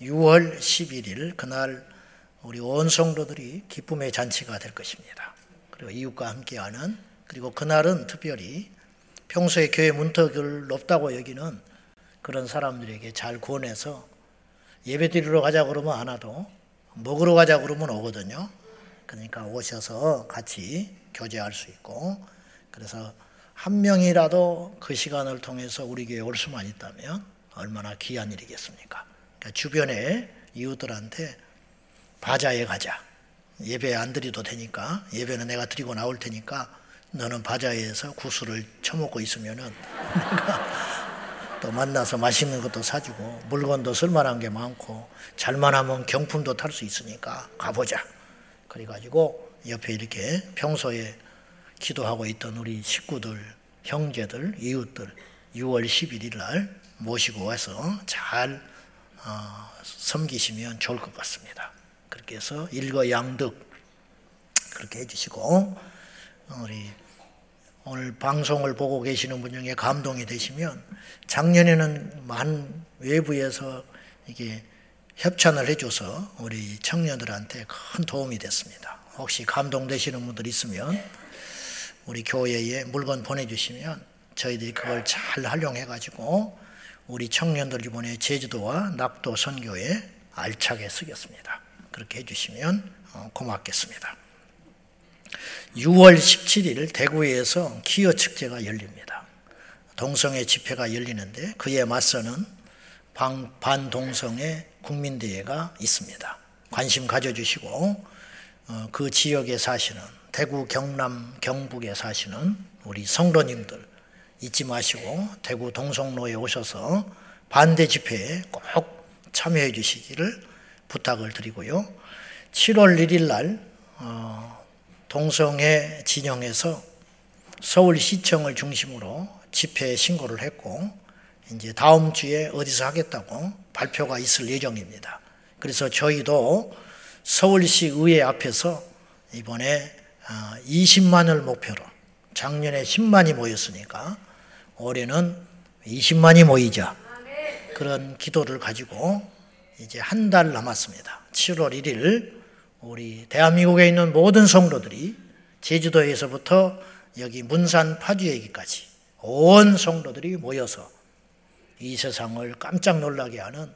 6월 11일 그날 우리 온 성도들이 기쁨의 잔치가 될 것입니다. 그리고 이웃과 함께하는 그리고 그날은 특별히 평소에 교회 문턱을 높다고 여기는 그런 사람들에게 잘 구원해서 예배 드리러 가자 그러면 안 와도 먹으러 가자 그러면 오거든요. 그러니까 오셔서 같이 교제할 수 있고 그래서 한 명이라도 그 시간을 통해서 우리 교회에 올 수만 있다면 얼마나 귀한 일이겠습니까? 그러니까 주변에 이웃들한테 바자에 가자. 예배 안 드리도 되니까 예배는 내가 드리고 나올 테니까 너는 바자에서 구슬을 쳐먹고 있으면은 또 만나서 맛있는 것도 사주고 물건도 쓸만한 게 많고 잘만 하면 경품도 탈 수 있으니까 가보자. 그래가지고 옆에 이렇게 평소에 기도하고 있던 우리 식구들, 형제들, 이웃들 6월 11일 날 모시고 와서 잘 어, 섬기시면 좋을 것 같습니다. 그렇게 해서 일거양득 그렇게 해주시고 우리 오늘 방송을 보고 계시는 분 중에 감동이 되시면 작년에는 많은 외부에서 이게 협찬을 해줘서 우리 청년들한테 큰 도움이 됐습니다. 혹시 감동되시는 분들 있으면 우리 교회에 물건 보내주시면 저희들이 그걸 잘 활용해가지고 우리 청년들 이번에 제주도와 낙도 선교에 알차게 쓰겠습니다. 그렇게 해주시면 어, 고맙겠습니다. 6월 17일 대구에서 기어 축제가 열립니다. 동성애 집회가 열리는데 그에 맞서는 반동성애 국민대회가 있습니다. 관심 가져주시고 어, 그 지역에 사시는 대구 경남 경북에 사시는 우리 성도님들 잊지 마시고 대구 동성로에 오셔서 반대 집회에 꼭 참여해 주시기를 부탁을 드리고요. 7월 1일 날 어, 동성애 진영에서 서울시청을 중심으로 집회 신고를 했고 이제 다음 주에 어디서 하겠다고 발표가 있을 예정입니다. 그래서 저희도 서울시 의회 앞에서 이번에 20만을 어, 목표로 작년에 10만이 모였으니까 올해는 20만이 모이자 그런 기도를 가지고 이제 한 달 남았습니다. 7월 1일 우리 대한민국에 있는 모든 성도들이 제주도에서부터 여기 문산 파주에기까지 온 성도들이 모여서 이 세상을 깜짝 놀라게 하는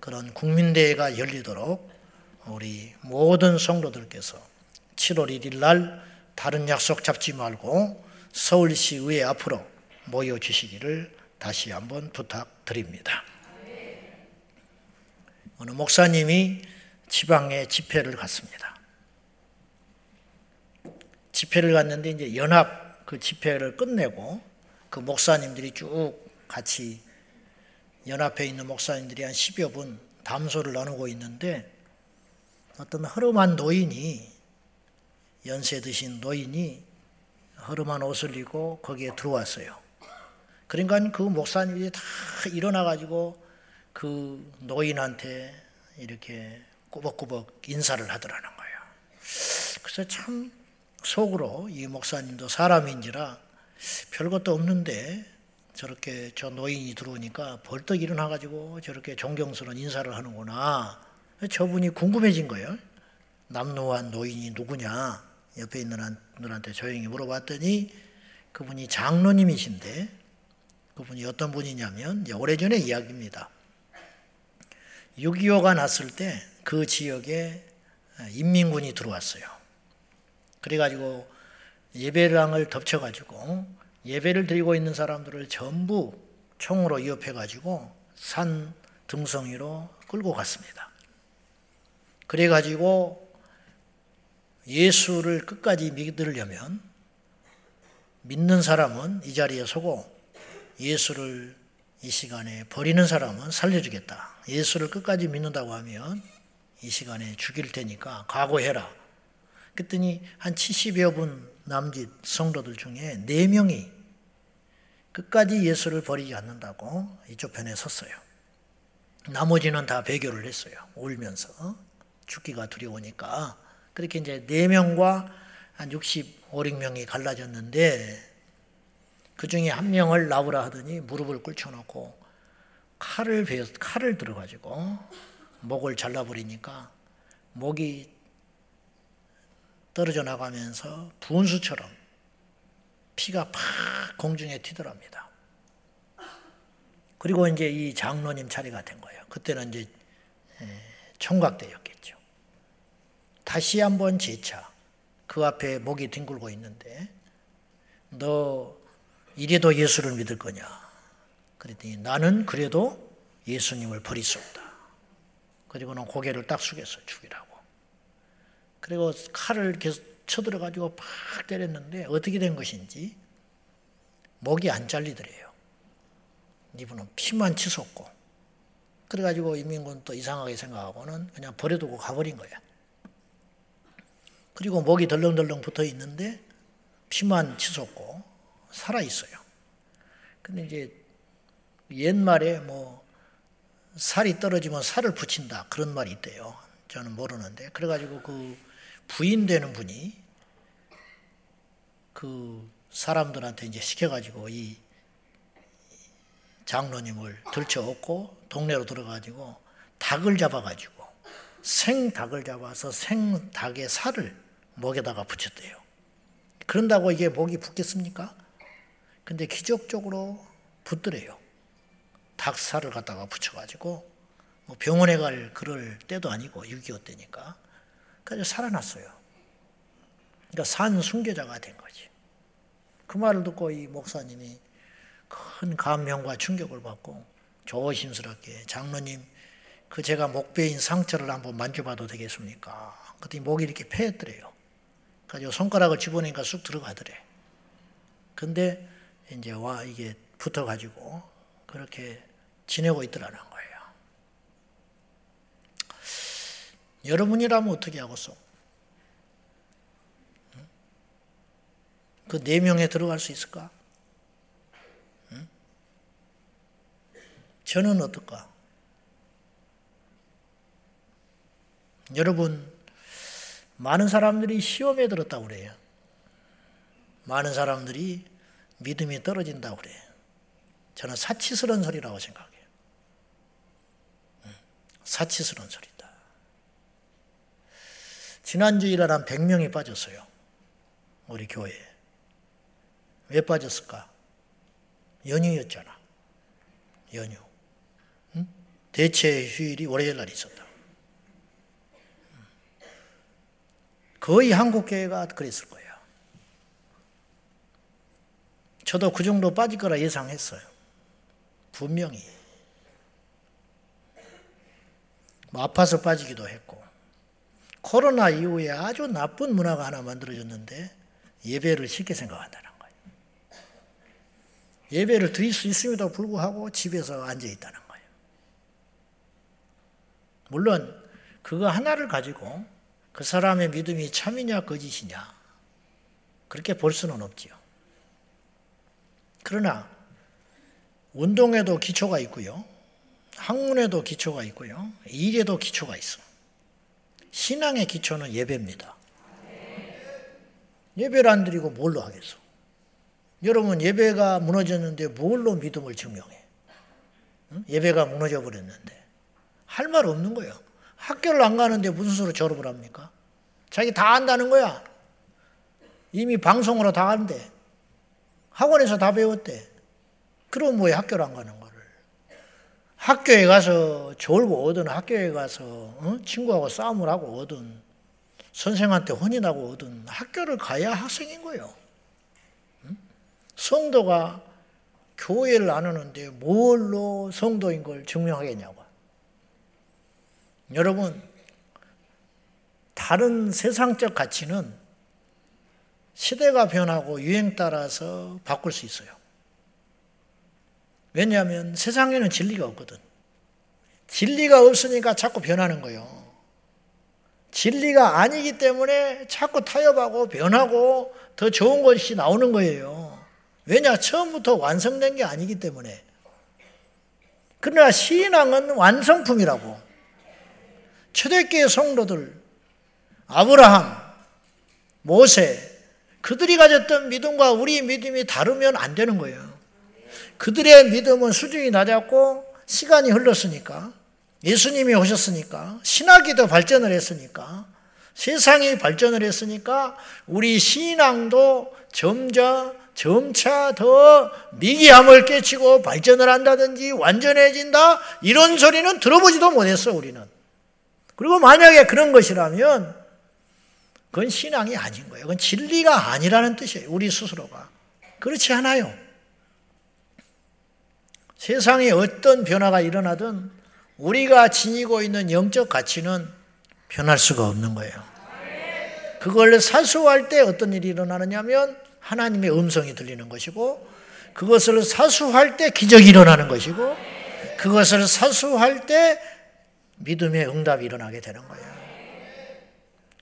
그런 국민대회가 열리도록 우리 모든 성도들께서 7월 1일 날 다른 약속 잡지 말고 서울시 의회 앞으로 모여 주시기를 다시 한번 부탁드립니다. 어느 목사님이 지방에 집회를 갔습니다. 집회를 갔는데 이제 연합 그 집회를 끝내고 그 목사님들이 쭉 같이 연합에 있는 목사님들이 한 10여 분 담소를 나누고 있는데 어떤 허름한 노인이 연세 드신 노인이 허름한 옷을 입고 거기에 들어왔어요. 그러니까 그 목사님이 다 일어나 가지고 그 노인한테 이렇게 꾸벅꾸벅 인사를 하더라는 거예요. 그래서 참 속으로 이 목사님도 사람인지라 별것도 없는데 저렇게 저 노인이 들어오니까 벌떡 일어나가지고 저렇게 존경스러운 인사를 하는구나. 저분이 궁금해진 거예요. 남노한 노인이 누구냐? 옆에 있는 분들한테 조용히 물어봤더니 그분이 장로님이신데 그분이 어떤 분이냐면 오래전의 이야기입니다. 6.25가 났을 때 그 지역에 인민군이 들어왔어요. 그래가지고 예배랑을 덮쳐가지고 예배를 드리고 있는 사람들을 전부 총으로 위협해가지고 산 등성이로 끌고 갔습니다. 그래가지고 예수를 끝까지 믿으려면 믿는 사람은 이 자리에 서고 예수를 이 시간에 버리는 사람은 살려주겠다. 예수를 끝까지 믿는다고 하면 이 시간에 죽일 테니까 각오해라. 그랬더니 한 70여 분 남짓 성도들 중에 4명이 끝까지 예수를 버리지 않는다고 이쪽 편에 섰어요. 나머지는 다 배교를 했어요. 울면서. 죽기가 두려우니까. 그렇게 이제 4명과 한 60, 5, 6명이 갈라졌는데 그 중에 한 명을 나오라 하더니 무릎을 꿇혀놓고 칼을 베어 칼을 들어가지고 목을 잘라버리니까 목이 떨어져 나가면서 분수처럼 피가 팍 공중에 튀더랍니다. 그리고 이제 이 장로님 자리가 된 거예요. 그때는 이제 총각대였겠죠. 다시 한번 재차 그 앞에 목이 뒹굴고 있는데 너 이래도 예수를 믿을 거냐? 그랬더니 나는 그래도 예수님을 버릴 수 없다. 그리고는 고개를 딱 숙여서 죽이라고. 그리고 칼을 이렇게 쳐들어가지고 팍 때렸는데 어떻게 된 것인지 목이 안 잘리더래요. 이분은 피만 치솟고. 그래가지고 이민군 또 이상하게 생각하고는 그냥 버려두고 가버린 거야. 그리고 목이 덜렁덜렁 붙어 있는데 피만 치솟고 살아 있어요. 근데 이제 옛말에 뭐 살이 떨어지면 살을 붙인다 그런 말이 있대요. 저는 모르는데 그래가지고 그 부인 되는 분이 그 사람들한테 이제 시켜가지고 이 장로님을 들쳐업고 동네로 들어가지고 닭을 잡아가지고 생 닭을 잡아서 생 닭의 살을 목에다가 붙였대요. 그런다고 이게 목이 붙겠습니까? 근데 기적적으로 붙더래요. 닭살을 갖다가 붙여가지고 뭐 병원에 갈 그럴 때도 아니고 6.25 때니까 그래서 살아났어요. 그러니까 산 순교자가 된 거지. 그 말을 듣고 이 목사님이 큰 감명과 충격을 받고 조심스럽게 장로님 그 제가 목베인 상처를 한번 만져봐도 되겠습니까? 그랬더니 목이 이렇게 패였더래요. 그래서 손가락을 집어내니까 쑥 들어가더래. 근데 이제 와 이게 붙어 가지고 그렇게 지내고 있더라는 거예요. 여러분이라면 어떻게 하겠어? 그네 명에 들어갈 수 있을까? 저는 어떨까? 여러분, 많은 사람들이 시험에 들었다고 그래요. 많은 사람들이 믿음이 떨어진다고 그래요. 저는 사치스러운 소리라고 생각해요. 사치스러운 소리. 지난주일에 한 100명이 빠졌어요. 우리 교회에. 왜 빠졌을까? 연휴였잖아. 연휴. 응? 대체 휴일이 월요일 날 있었다. 거의 한국 교회가 그랬을 거예요. 저도 그 정도 빠질 거라 예상했어요. 분명히. 뭐 아파서 빠지기도 했고. 코로나 이후에 아주 나쁜 문화가 하나 만들어졌는데 예배를 쉽게 생각한다는 거예요. 예배를 드릴 수 있음에도 불구하고 집에서 앉아 있다는 거예요. 물론 그거 하나를 가지고 그 사람의 믿음이 참이냐 거짓이냐 그렇게 볼 수는 없지요. 그러나 운동에도 기초가 있고요. 학문에도 기초가 있고요. 일에도 기초가 있어. 신앙의 기초는 예배입니다. 예배를 안 드리고 뭘로 하겠어? 여러분 예배가 무너졌는데 뭘로 믿음을 증명해? 예배가 무너져 버렸는데 할 말 없는 거예요. 학교를 안 가는데 무슨 수로 졸업을 합니까? 자기 다 안다는 거야. 이미 방송으로 다 안대. 학원에서 다 배웠대. 그럼 뭐에 학교를 안 가는 거를. 학교에 가서 졸고 오든 학교에 가서 어? 친구하고 싸움을 하고 오든 선생한테 혼인하고 오든 학교를 가야 학생인 거예요. 응? 성도가 교회를 안 오는데 뭘로 성도인 걸 증명하겠냐고. 여러분, 다른 세상적 가치는 시대가 변하고 유행 따라서 바꿀 수 있어요. 왜냐하면 세상에는 진리가 없거든. 진리가 없으니까 자꾸 변하는 거예요. 진리가 아니기 때문에 자꾸 타협하고 변하고 더 좋은 것이 나오는 거예요. 왜냐? 처음부터 완성된 게 아니기 때문에. 그러나 신앙은 완성품이라고. 초대교회 성도들, 아브라함, 모세, 그들이 가졌던 믿음과 우리 믿음이 다르면 안 되는 거예요. 그들의 믿음은 수준이 낮았고 시간이 흘렀으니까 예수님이 오셨으니까 신학이 더 발전을 했으니까 세상이 발전을 했으니까 우리 신앙도 점자 점차 더 미기함을 깨치고 발전을 한다든지 완전해진다 이런 소리는 들어보지도 못했어 우리는. 그리고 만약에 그런 것이라면 그건 신앙이 아닌 거예요. 그건 진리가 아니라는 뜻이에요. 우리 스스로가. 그렇지 않아요. 세상에 어떤 변화가 일어나든 우리가 지니고 있는 영적 가치는 변할 수가 없는 거예요. 그걸 사수할 때 어떤 일이 일어나느냐면 하나님의 음성이 들리는 것이고 그것을 사수할 때 기적이 일어나는 것이고 그것을 사수할 때 믿음의 응답이 일어나게 되는 거예요.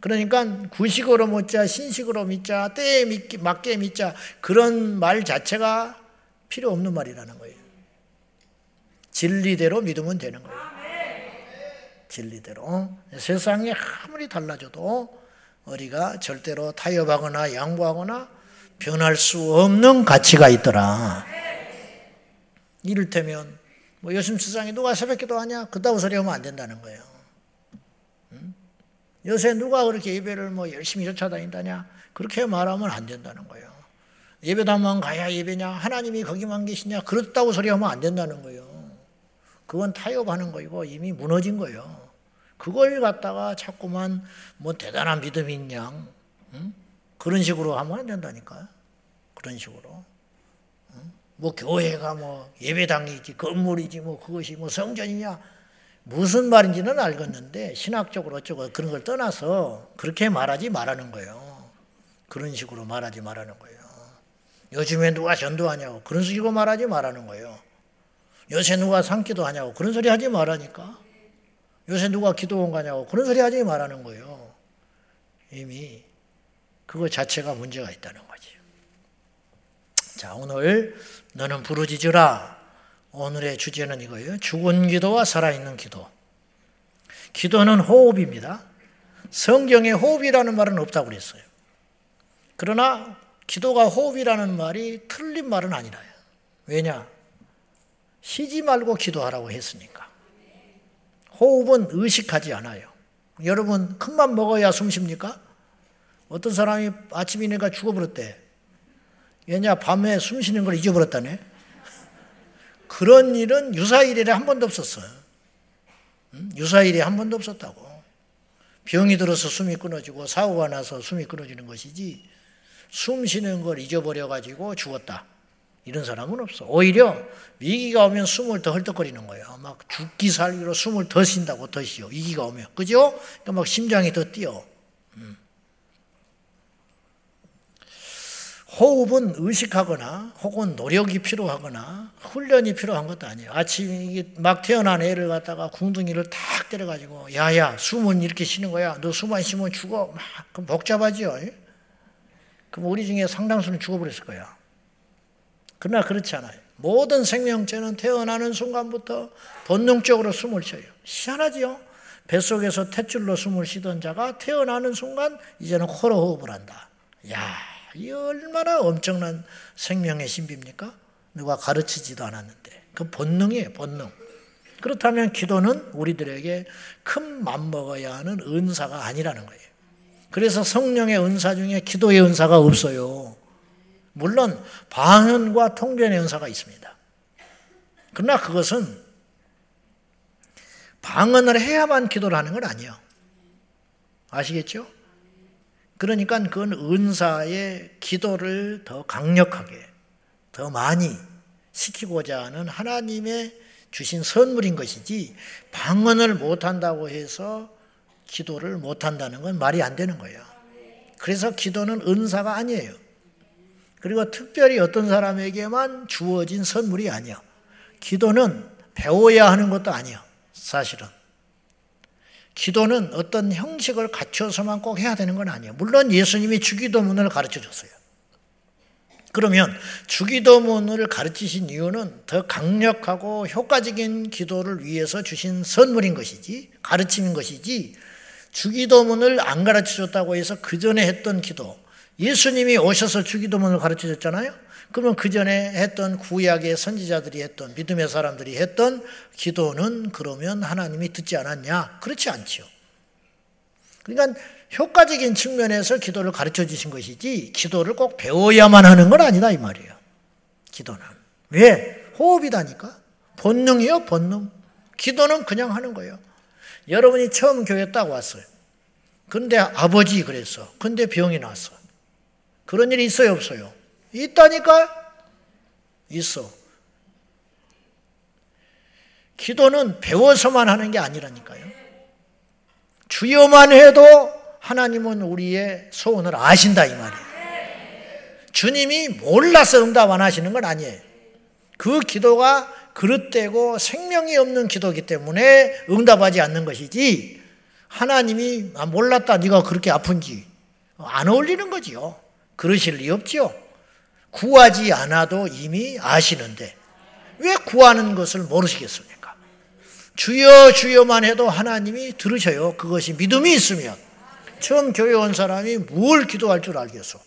그러니까 구식으로 묻자 신식으로 믿자 때에 맞게 믿자 그런 말 자체가 필요 없는 말이라는 거예요. 진리대로 믿으면 되는 거예요. 진리대로. 세상이 아무리 달라져도 우리가 절대로 타협하거나 양보하거나 변할 수 없는 가치가 있더라. 이를테면 뭐 요즘 세상에 누가 새벽 기도 하냐? 그따구 소리 하면 안 된다는 거예요. 응? 요새 누가 그렇게 예배를 뭐 열심히 쫓아다닌다냐? 그렇게 말하면 안 된다는 거예요. 예배당만 가야 예배냐? 하나님이 거기만 계시냐? 그렇다고 소리하면 안 된다는 거예요. 그건 타협하는 거이고 이미 무너진 거예요. 그걸 갖다가 자꾸만 뭐 대단한 믿음이 있냐? 응? 그런 식으로 하면 안 된다니까요. 그런 식으로. 응? 뭐 교회가 뭐 예배당이지 건물이지 뭐 그것이 뭐 성전이냐 무슨 말인지는 알겠는데 신학적으로 어쩌고 그런 걸 떠나서 그렇게 말하지 말라는 거예요. 그런 식으로 말하지 말라는 거예요. 요즘에 누가 전도하냐고 그런 식으로 말하지 말라는 거예요. 요새 누가 상기도 하냐고 그런 소리 하지 말라니까. 요새 누가 기도원 가냐고 그런 소리 하지 말라는 거예요. 이미 그거 자체가 문제가 있다는 거지. 자, 오늘 너는 부르짖으라. 오늘의 주제는 이거예요. 죽은 기도와 살아있는 기도. 기도는 호흡입니다. 성경에 호흡이라는 말은 없다고 그랬어요. 그러나 기도가 호흡이라는 말이 틀린 말은 아니라요. 왜냐? 쉬지 말고 기도하라고 했으니까. 호흡은 의식하지 않아요. 여러분, 큰맘 먹어야 숨 쉽니까? 어떤 사람이 아침이니까 죽어버렸대. 왜냐, 밤에 숨 쉬는 걸 잊어버렸다네. 그런 일은 유사 일에 한 번도 없었어요. 유사 일에 한 번도 없었다고. 병이 들어서 숨이 끊어지고 사고가 나서 숨이 끊어지는 것이지 숨 쉬는 걸 잊어버려 가지고 죽었다. 이런 사람은 없어. 오히려 위기가 오면 숨을 더 헐떡거리는 거예요. 막 죽기 살기로 숨을 더 쉰다고 더 쉬어. 위기가 오면. 그죠? 그러니까 막 심장이 더 뛰어. 호흡은 의식하거나 혹은 노력이 필요하거나 훈련이 필요한 것도 아니에요. 아침에 막 태어난 애를 갖다가 궁둥이를 탁 때려가지고 야야 숨은 이렇게 쉬는 거야. 너숨안 쉬면 죽어. 막 그럼 복잡하지요. 그럼 우리 중에 상당수는 죽어버렸을 거야. 그러나 그렇지 않아요. 모든 생명체는 태어나는 순간부터 본능적으로 숨을 쉬어요. 희한하지요? 뱃속에서 탯줄로 숨을 쉬던 자가 태어나는 순간 이제는 코로 호흡을 한다. 야, 이 얼마나 엄청난 생명의 신비입니까? 누가 가르치지도 않았는데. 그 본능이에요, 본능. 그렇다면 기도는 우리들에게 큰 맘먹어야 하는 은사가 아니라는 거예요. 그래서 성령의 은사 중에 기도의 은사가 없어요. 물론 방언과 통변의 은사가 있습니다. 그러나 그것은 방언을 해야만 기도를 하는 건 아니에요. 아시겠죠? 그러니까 그건 은사의 기도를 더 강력하게, 더 많이 시키고자 하는 하나님의 주신 선물인 것이지 방언을 못한다고 해서 기도를 못한다는 건 말이 안 되는 거예요. 그래서 기도는 은사가 아니에요. 그리고 특별히 어떤 사람에게만 주어진 선물이 아니야. 기도는 배워야 하는 것도 아니야. 사실은. 기도는 어떤 형식을 갖춰서만 꼭 해야 되는 건 아니에요. 물론 예수님이 주기도문을 가르쳐 줬어요. 그러면 주기도문을 가르치신 이유는 더 강력하고 효과적인 기도를 위해서 주신 선물인 것이지, 가르치는 것이지, 주기도문을 안 가르쳐 줬다고 해서 그 전에 했던 기도, 예수님이 오셔서 주기도문을 가르쳐 줬잖아요. 그러면 그 전에 했던 구약의 선지자들이 했던 믿음의 사람들이 했던 기도는 그러면 하나님이 듣지 않았냐? 그렇지 않지요. 그러니까 효과적인 측면에서 기도를 가르쳐 주신 것이지 기도를 꼭 배워야만 하는 건 아니다 이 말이에요. 기도는 왜 호흡이다니까 본능이요 본능. 기도는 그냥 하는 거예요. 여러분이 처음 교회 딱 왔어요. 근데 아버지 그랬어. 근데 병이 났어. 그런 일이 있어요 없어요? 있다니까? 있어. 기도는 배워서만 하는 게 아니라니까요. 주여만 해도 하나님은 우리의 소원을 아신다 이 말이에요. 주님이 몰라서 응답 안 하시는 건 아니에요. 그 기도가 그릇되고 생명이 없는 기도이기 때문에 응답하지 않는 것이지 하나님이 아, 몰랐다 네가 그렇게 아픈지 안 어울리는 거지요. 그러실 리 없지요. 구하지 않아도 이미 아시는데 왜 구하는 것을 모르시겠습니까? 주여 주여만 해도 하나님이 들으셔요. 그것이 믿음이 있으면 처음 교회 온 사람이 뭘 기도할 줄 알겠어.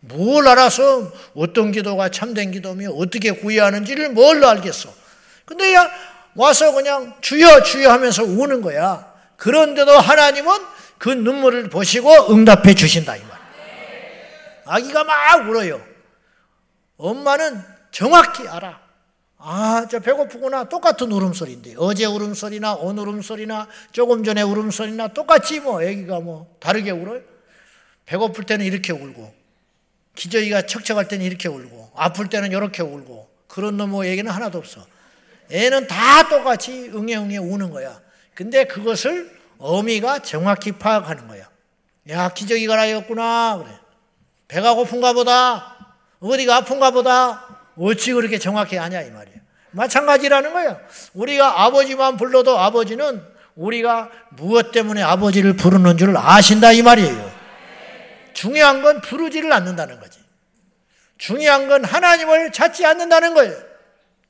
뭘 알아서 어떤 기도가 참된 기도며 어떻게 구해야 하는지를 뭘로 알겠어. 근데 야 와서 그냥 주여 주여 하면서 우는 거야. 그런데도 하나님은 그 눈물을 보시고 응답해 주신다 이 말. 아기가 막 울어요. 엄마는 정확히 알아. 아, 저 배고프구나. 똑같은 울음소리인데. 어제 울음소리나 오늘 울음소리나 조금 전에 울음소리나 똑같이 뭐 애기가 뭐 다르게 울어요. 배고플 때는 이렇게 울고 기저귀가 척척할 때는 이렇게 울고 아플 때는 이렇게 울고 그런 놈의 얘기는 하나도 없어. 애는 다 똑같이 응애응애 우는 거야. 근데 그것을 어미가 정확히 파악하는 거야. 야, 기저귀가 나였구나. 그래. 배가 고픈가 보다. 어디가 아픈가 보다. 어찌 그렇게 정확히 아냐 이 말이에요. 마찬가지라는 거예요. 우리가 아버지만 불러도 아버지는 우리가 무엇 때문에 아버지를 부르는 줄 아신다 이 말이에요. 중요한 건 부르지를 않는다는 거지. 중요한 건 하나님을 찾지 않는다는 거예요.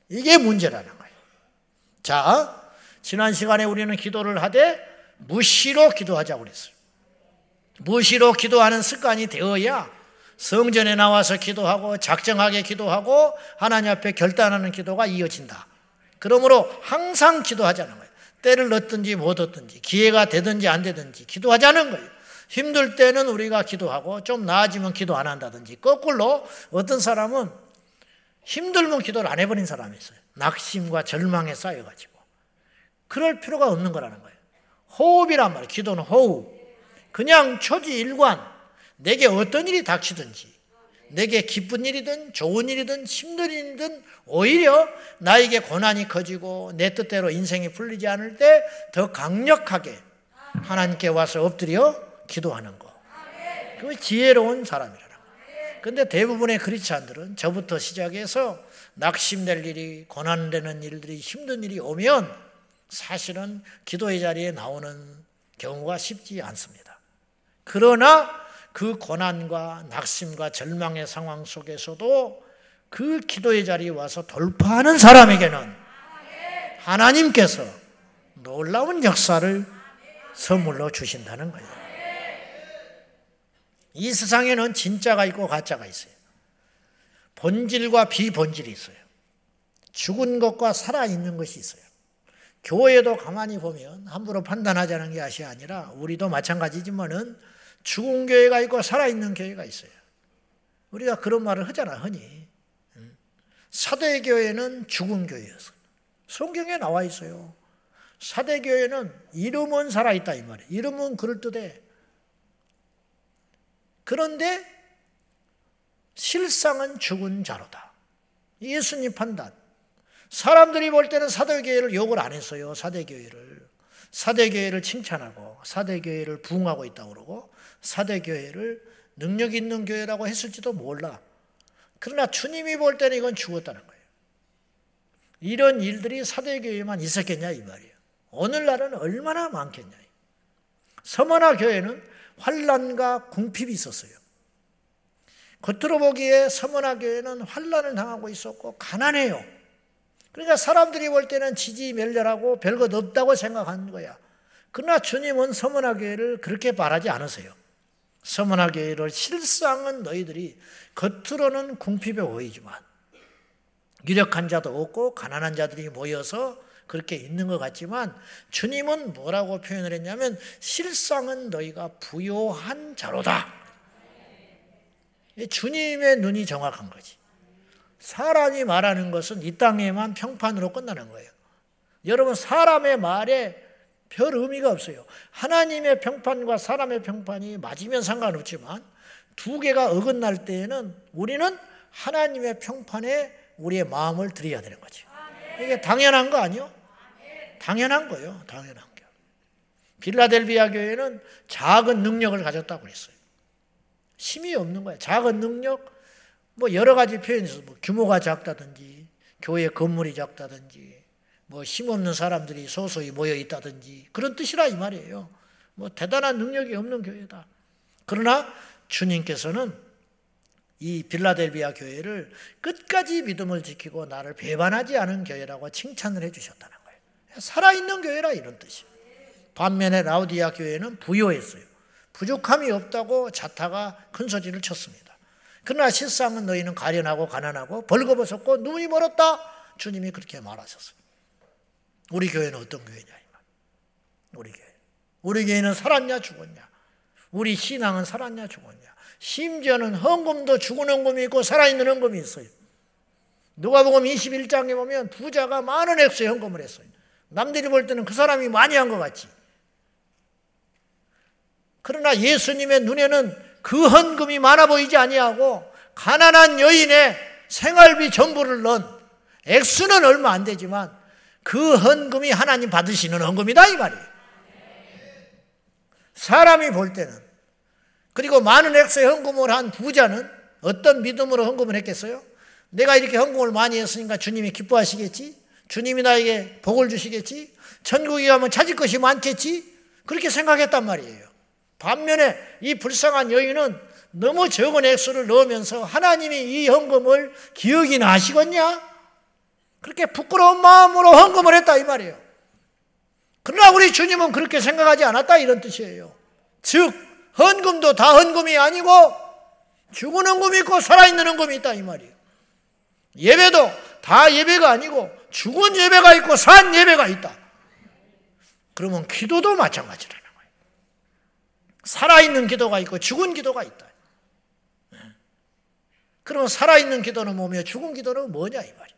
이게 문제라는 거예요. 자, 지난 시간에 우리는 기도를 하되 무시로 기도하자고 그랬어요. 무시로 기도하는 습관이 되어야 성전에 나와서 기도하고 작정하게 기도하고 하나님 앞에 결단하는 기도가 이어진다. 그러므로 항상 기도하자는 거예요. 때를 넣든지 못 얻든지 기회가 되든지 안 되든지 기도하자는 거예요. 힘들 때는 우리가 기도하고 좀 나아지면 기도 안 한다든지 거꾸로 어떤 사람은 힘들면 기도를 안 해버린 사람이 있어요. 낙심과 절망에 쌓여가지고. 그럴 필요가 없는 거라는 거예요. 호흡이란 말이에요. 기도는 호흡. 그냥 초지일관. 내게 어떤 일이 닥치든지 내게 기쁜 일이든 좋은 일이든 힘든 일이든 오히려 나에게 고난이 커지고 내 뜻대로 인생이 풀리지 않을 때 더 강력하게 하나님께 와서 엎드려 기도하는 거. 그 지혜로운 사람이라는 거. 근데 대부분의 크리스찬들은 저부터 시작해서 낙심될 일이 고난되는 일들이 힘든 일이 오면 사실은 기도의 자리에 나오는 경우가 쉽지 않습니다. 그러나 그 고난과 낙심과 절망의 상황 속에서도 그 기도의 자리에 와서 돌파하는 사람에게는 하나님께서 놀라운 역사를 선물로 주신다는 거예요. 이 세상에는 진짜가 있고 가짜가 있어요. 본질과 비본질이 있어요. 죽은 것과 살아있는 것이 있어요. 교회도 가만히 보면 함부로 판단하자는 것이 아니라 우리도 마찬가지지만은 죽은 교회가 있고 살아있는 교회가 있어요. 우리가 그런 말을 하잖아, 흔히. 사대교회는 죽은 교회였어. 성경에 나와 있어요. 사대교회는 이름은 살아있다, 이 말이에요. 이름은 그럴듯해. 그런데 실상은 죽은 자로다. 예수님 판단. 사람들이 볼 때는 사대교회를 욕을 안 했어요. 사대교회를. 사대교회를 칭찬하고 사대교회를 부응하고 있다고 그러고 사대교회를 능력 있는 교회라고 했을지도 몰라. 그러나 주님이 볼 때는 이건 죽었다는 거예요. 이런 일들이 사대교회만 있었겠냐 이 말이에요. 오늘날은 얼마나 많겠냐. 서머나 교회는 환란과 궁핍이 있었어요. 겉으로 보기에 서머나 교회는 환란을 당하고 있었고 가난해요. 그러니까 사람들이 볼 때는 지지 멸렬하고 별것 없다고 생각하는 거야. 그러나 주님은 서머나 교회를 그렇게 바라지 않으세요. 서문화 교회를 실상은 너희들이 겉으로는 궁핍해 보이지만 유력한 자도 없고 가난한 자들이 모여서 그렇게 있는 것 같지만 주님은 뭐라고 표현을 했냐면 실상은 너희가 부요한 자로다. 주님의 눈이 정확한 거지. 사람이 말하는 것은 이 땅에만 평판으로 끝나는 거예요. 여러분 사람의 말에 별 의미가 없어요. 하나님의 평판과 사람의 평판이 맞으면 상관없지만 두 개가 어긋날 때에는 우리는 하나님의 평판에 우리의 마음을 드려야 되는 거죠. 이게 당연한 거 아니요? 당연한 거예요. 당연한 거. 빌라델비아 교회는 작은 능력을 가졌다고 그랬어요. 힘이 없는 거예요. 작은 능력, 뭐 여러 가지 표현이 있어요. 뭐 규모가 작다든지, 교회 건물이 작다든지, 뭐 힘없는 사람들이 소소히 모여 있다든지, 그런 뜻이라 이 말이에요. 뭐 대단한 능력이 없는 교회다. 그러나 주님께서는 이 빌라델비아 교회를 끝까지 믿음을 지키고 나를 배반하지 않은 교회라고 칭찬을 해주셨다는 거예요. 살아있는 교회라 이런 뜻이에요. 반면에 라우디아 교회는 부요했어요. 부족함이 없다고 자타가 큰 소리를 쳤습니다. 그러나 실상은 너희는 가련하고 가난하고 벌거벗었고 눈이 멀었다. 주님이 그렇게 말하셨어요. 우리 교회는 어떤 교회냐 우리 교회. 우리 교회는 살았냐 죽었냐? 우리 신앙은 살았냐 죽었냐? 심지어는 헌금도 죽은 헌금이 있고 살아있는 헌금이 있어요. 누가복음 21장에 보면 부자가 많은 액수의 헌금을 했어요. 남들이 볼 때는 그 사람이 많이 한 것 같지. 그러나 예수님의 눈에는 그 헌금이 많아 보이지 아니하고 가난한 여인의 생활비 전부를 넣은 액수는 얼마 안 되지만 그 헌금이 하나님 받으시는 헌금이다 이 말이에요. 사람이 볼 때는 그리고 많은 액수의 헌금을 한 부자는 어떤 믿음으로 헌금을 했겠어요? 내가 이렇게 헌금을 많이 했으니까 주님이 기뻐하시겠지? 주님이 나에게 복을 주시겠지? 천국에 가면 찾을 것이 많겠지? 그렇게 생각했단 말이에요. 반면에 이 불쌍한 여인은 너무 적은 액수를 넣으면서 하나님이 이 헌금을 기억이나 하시겠냐? 그렇게 부끄러운 마음으로 헌금을 했다 이 말이에요. 그러나 우리 주님은 그렇게 생각하지 않았다 이런 뜻이에요. 즉 헌금도 다 헌금이 아니고 죽은 헌금이 있고 살아있는 헌금이 있다 이 말이에요. 예배도 다 예배가 아니고 죽은 예배가 있고 산 예배가 있다. 그러면 기도도 마찬가지라. 살아있는 기도가 있고 죽은 기도가 있다. 예. 그러면 살아있는 기도는 뭐며 죽은 기도는 뭐냐 이 말이에요.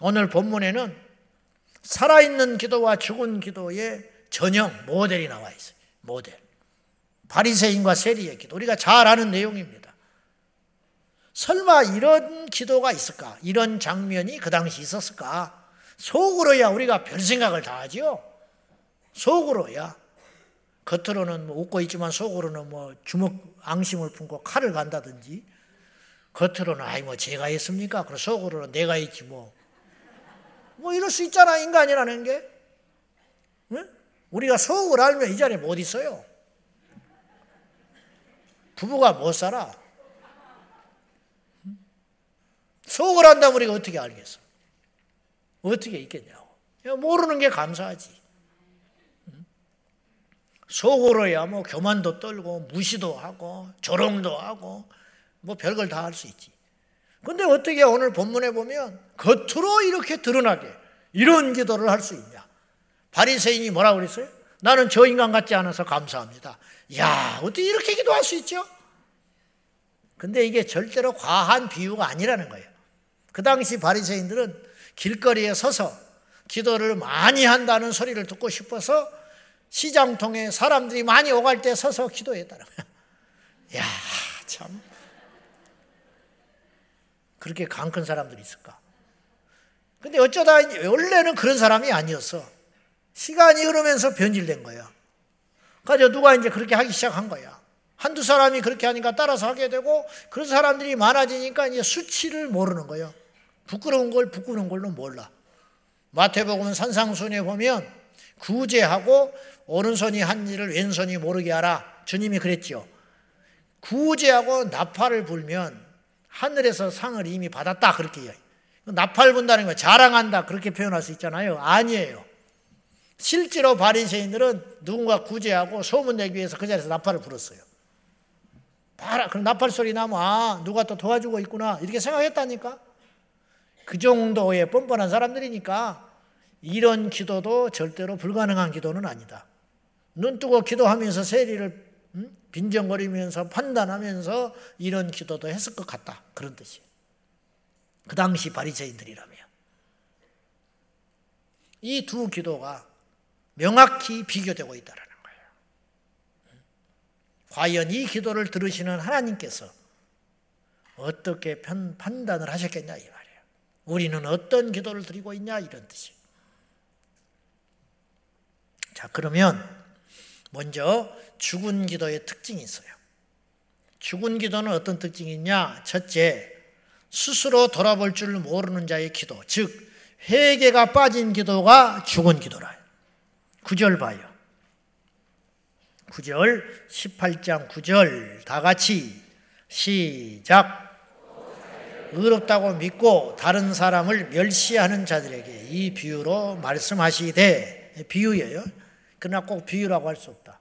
오늘 본문에는 살아있는 기도와 죽은 기도의 전형 모델이 나와 있어요. 모델. 바리새인과 세리의 기도. 우리가 잘 아는 내용입니다. 설마 이런 기도가 있을까? 이런 장면이 그 당시 있었을까? 속으로야 우리가 별 생각을 다 하지요. 속으로야. 겉으로는 뭐 웃고 있지만 속으로는 뭐 주먹 앙심을 품고 칼을 간다든지 겉으로는 아이 뭐 제가 했습니까? 그리고 속으로는 내가 했지 뭐. 뭐 이럴 수 있잖아 인간이라는 게. 응? 우리가 속을 알면 이 자리에 못 있어요. 부부가 못 살아. 속을 안다면 우리가 어떻게 알겠어? 어떻게 있겠냐고. 모르는 게 감사하지. 속으로야 뭐 교만도 떨고 무시도 하고 조롱도 하고 뭐 별걸 다 할 수 있지. 근데 어떻게 오늘 본문에 보면 겉으로 이렇게 드러나게 이런 기도를 할 수 있냐? 바리새인이 뭐라고 그랬어요? 나는 저 인간 같지 않아서 감사합니다. 야, 어떻게 이렇게 기도할 수 있죠? 근데 이게 절대로 과한 비유가 아니라는 거예요. 그 당시 바리새인들은 길거리에 서서 기도를 많이 한다는 소리를 듣고 싶어서 시장통에 사람들이 많이 오갈 때 서서 기도했다는 거야. 야, 참. 그렇게 강 큰 사람들이 있을까? 근데 어쩌다 원래는 그런 사람이 아니었어. 시간이 흐르면서 변질된 거야. 그래서 누가 이제 그렇게 하기 시작한 거야. 한두 사람이 그렇게 하니까 따라서 하게 되고 그런 사람들이 많아지니까 이제 수치를 모르는 거예요. 부끄러운 걸 부끄러운 걸로 몰라. 마태복음 산상순에 보면 구제하고 오른손이 한 일을 왼손이 모르게 하라. 주님이 그랬죠. 구제하고 나팔을 불면 하늘에서 상을 이미 받았다. 그렇게 해요. 나팔 분다는 거 자랑한다. 그렇게 표현할 수 있잖아요. 아니에요. 실제로 바리새인들은 누군가 구제하고 소문 내기 위해서 그 자리에서 나팔을 불었어요. 봐라. 그럼 나팔 소리 나면 아 누가 또 도와주고 있구나 이렇게 생각했다니까. 그 정도의 뻔뻔한 사람들이니까 이런 기도도 절대로 불가능한 기도는 아니다. 눈 뜨고 기도하면서 세리를 음? 빈정거리면서 판단하면서 이런 기도도 했을 것 같다. 그런 뜻이. 그 당시 바리새인들이라면 이두 기도가 명확히 비교되고 있다는 거예요. 과연 이 기도를 들으시는 하나님께서 어떻게 판단을 하셨겠냐 이 말이에요. 우리는 어떤 기도를 드리고 있냐 이런 뜻이. 자 그러면 먼저 죽은 기도의 특징이 있어요. 죽은 기도는 어떤 특징이 있냐? 첫째, 스스로 돌아볼 줄 모르는 자의 기도, 즉 회개가 빠진 기도가 죽은 기도라. 9절 봐요. 9절 18장 9절 다 같이 시작 의롭다고 믿고 다른 사람을 멸시하는 자들에게 이 비유로 말씀하시되 비유예요. 그러나 꼭 비유라고 할 수 없다.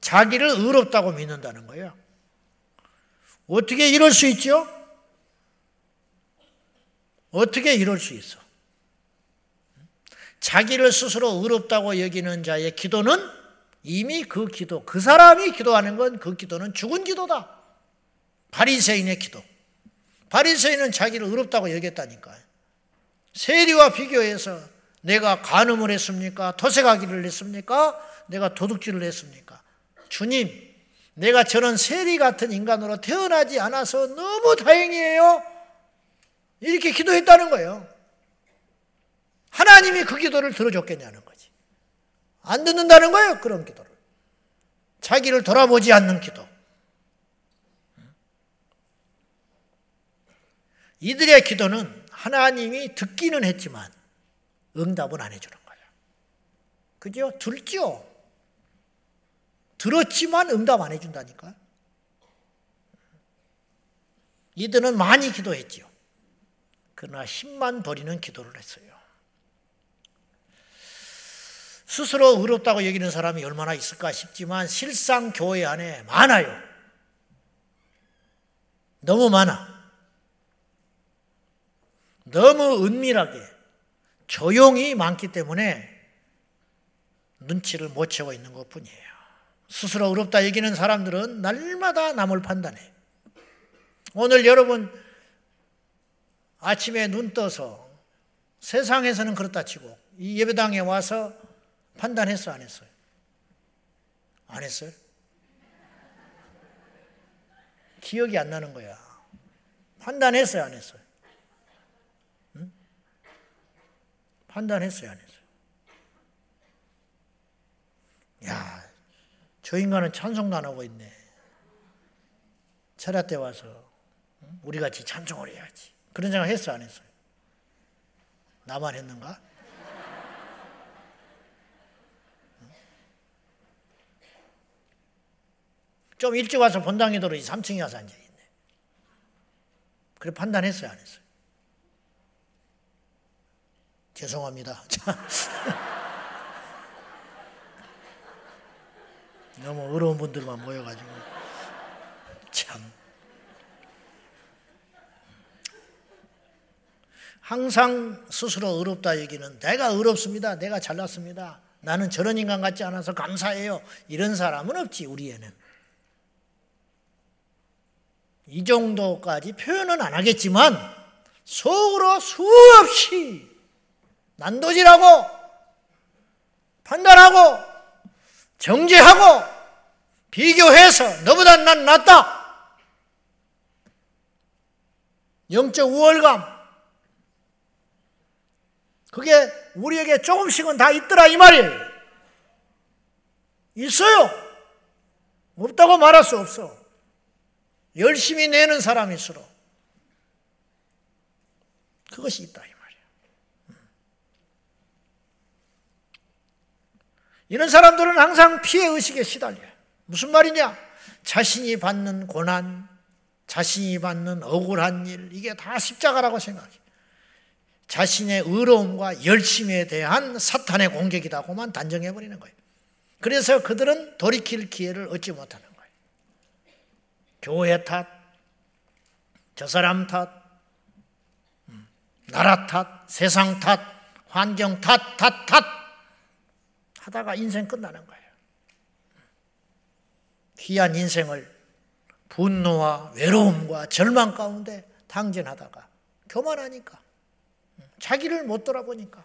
자기를 의롭다고 믿는다는 거예요. 어떻게 이럴 수 있죠? 어떻게 이럴 수 있어? 자기를 스스로 의롭다고 여기는 자의 기도는 이미 그 기도, 그 사람이 기도하는 건 그 기도는 죽은 기도다. 바리새인의 기도. 바리새인은 자기를 의롭다고 여겼다니까요. 세리와 비교해서 내가 간음을 했습니까? 토색하기를 했습니까? 내가 도둑질을 했습니까? 주님, 내가 저런 세리 같은 인간으로 태어나지 않아서 너무 다행이에요. 이렇게 기도했다는 거예요. 하나님이 그 기도를 들어줬겠냐는 거지. 안 듣는다는 거예요, 그런 기도를. 자기를 돌아보지 않는 기도. 이들의 기도는 하나님이 듣기는 했지만 응답은 안 해주는 거예요. 그죠? 들죠? 들었지만 응답 안 해준다니까. 이들은 많이 기도했지요. 그러나 힘만 버리는 기도를 했어요. 스스로 의롭다고 여기는 사람이 얼마나 있을까 싶지만 실상 교회 안에 많아요. 너무 많아. 너무 은밀하게 조용히 많기 때문에 눈치를 못 채고 있는 것 뿐이에요. 스스로 의롭다 여기는 사람들은 날마다 남을 판단해. 오늘 여러분 아침에 눈 떠서 세상에서는 그렇다 치고 이 예배당에 와서 판단했어 안 했어요? 안 했어요? 기억이 안 나는 거야. 판단했어요 안 했어요? 응? 판단했어요 안 했어요? 야, 저 인간은 찬송도 안 하고 있네. 철야 때 와서 우리 같이 찬송을 해야지. 그런 생각 했어 안 했어요? 나만 했는가? 좀 일찍 와서 본당에 들어 3층에 와서 앉아있네. 그래 판단했어요, 안 했어요? 죄송합니다. 너무 어려운 분들만 모여가지고. 참. 항상 스스로 의롭다 얘기는 내가 의롭습니다. 내가 잘났습니다. 나는 저런 인간 같지 않아서 감사해요. 이런 사람은 없지, 우리에는. 이 정도까지 표현은 안 하겠지만 속으로 수없이 난도질하고 판단하고 정죄하고 비교해서 너보다 난 낫다. 영적 우월감. 그게 우리에게 조금씩은 다 있더라 이 말이에요. 있어요. 없다고 말할 수 없어. 열심히 내는 사람일수록 그것이 있다 이 말이야. 이런 사람들은 항상 피해 의식에 시달려요. 무슨 말이냐? 자신이 받는 고난, 자신이 받는 억울한 일, 이게 다 십자가라고 생각해. 자신의 의로움과 열심에 대한 사탄의 공격이다고만 단정해버리는 거예요. 그래서 그들은 돌이킬 기회를 얻지 못하는 거예요. 교회 탓, 저 사람 탓, 음, 나라 탓, 세상 탓, 환경 탓, 탓, 탓 하다가 인생 끝나는 거예요. 귀한 인생을 분노와 외로움과 절망 가운데 당진하다가 교만하니까 자기를 못 돌아보니까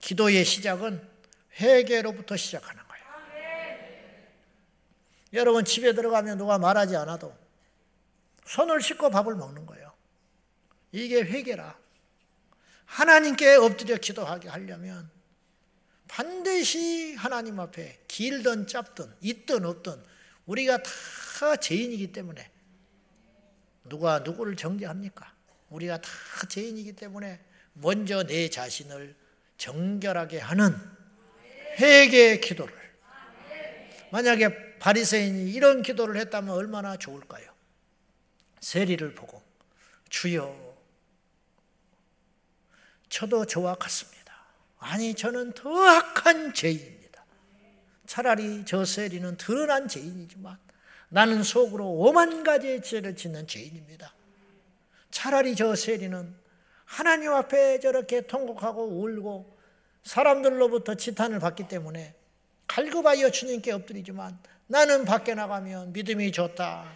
기도의 시작은 회개로부터 시작하는 거예요. 여러분 집에 들어가면 누가 말하지 않아도 손을 씻고 밥을 먹는 거예요. 이게 회개라. 하나님께 엎드려 기도하게 하려면 반드시 하나님 앞에 길든 짧든 있든 없든 우리가 다 죄인이기 때문에 누가 누구를 정죄합니까? 우리가 다 죄인이기 때문에 먼저 내 자신을 정결하게 하는 회개 기도를 만약에 바리새인이 이런 기도를 했다면 얼마나 좋을까요? 세리를 보고 주여 저도 저와 같습니다. 아니 저는 더 악한 죄인입니다. 차라리 저 세리는 드러난 죄인이지만 나는 속으로 오만 가지의 죄를 짓는 죄인입니다. 차라리 저 세리는 하나님 앞에 저렇게 통곡하고 울고 사람들로부터 지탄을 받기 때문에 갈급하여 주님께 엎드리지만 나는 밖에 나가면 믿음이 좋다.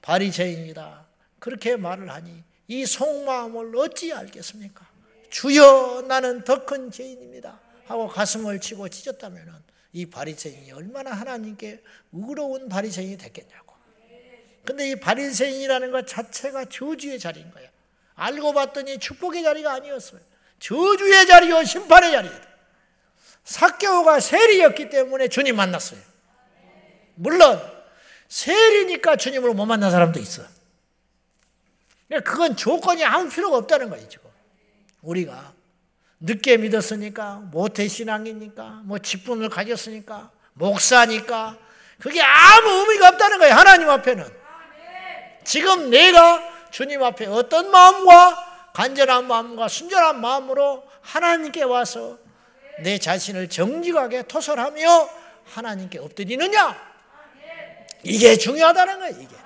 바리새인이다. 그렇게 말을 하니 이 속마음을 어찌 알겠습니까? 주여 나는 더 큰 죄인입니다. 하고 가슴을 치고 찢었다면 이 바리새인이 얼마나 하나님께 의로운 바리새인이 됐겠냐고. 근데 이 바리새인이라는 것 자체가 저주의 자리인 거야. 알고 봤더니 축복의 자리가 아니었어요. 저주의 자리요 심판의 자리예요. 사개오가 세리였기 때문에 주님 만났어요. 물론 세리니까 주님을 못 만난 사람도 있어. 그건 조건이 아무 필요가 없다는 거예요. 우리가 늦게 믿었으니까, 모태신앙이니까, 뭐 직분을 가졌으니까, 목사니까, 그게 아무 의미가 없다는 거예요, 하나님 앞에는. 지금 내가 주님 앞에 어떤 마음과 간절한 마음과 순전한 마음으로 하나님께 와서 내 자신을 정직하게 토설하며 하나님께 엎드리느냐? 이게 중요하다는 거예요, 이게.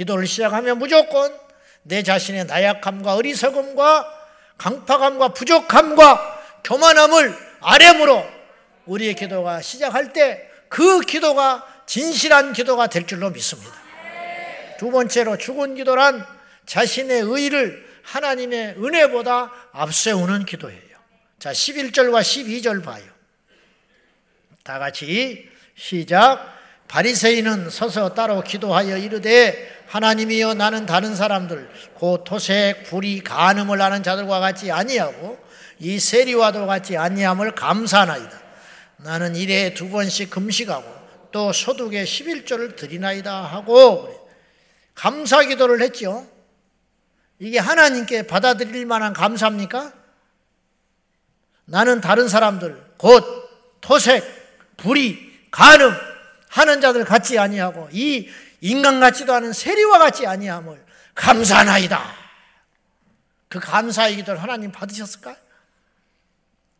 기도를 시작하면 무조건 내 자신의 나약함과 어리석음과 강팍함과 부족함과 교만함을 아뢰므로 우리의 기도가 시작할 때 그 기도가 진실한 기도가 될 줄로 믿습니다. 두 번째로 죽은 기도란 자신의 의를 하나님의 은혜보다 앞세우는 기도예요. 자, 11절과 12절 봐요. 다 같이 시작. 바리새인은 서서 따로 기도하여 이르되 하나님이여 나는 다른 사람들 곧 토색, 불이, 간음을 하는 자들과 같이 아니하고 이 세리와도 같이 아니함을 감사하나이다. 나는 일에 두 번씩 금식하고 또 소득의 11조를 드리나이다 하고 감사 기도를 했죠. 이게 하나님께 받아들일 만한 감사입니까? 나는 다른 사람들 곧 토색, 불이, 간음 하는 자들 같이 아니하고 이 인간 같지도 않은 세리와 같지 아니함을 감사나이다. 그 감사의 기도를 하나님 받으셨을까?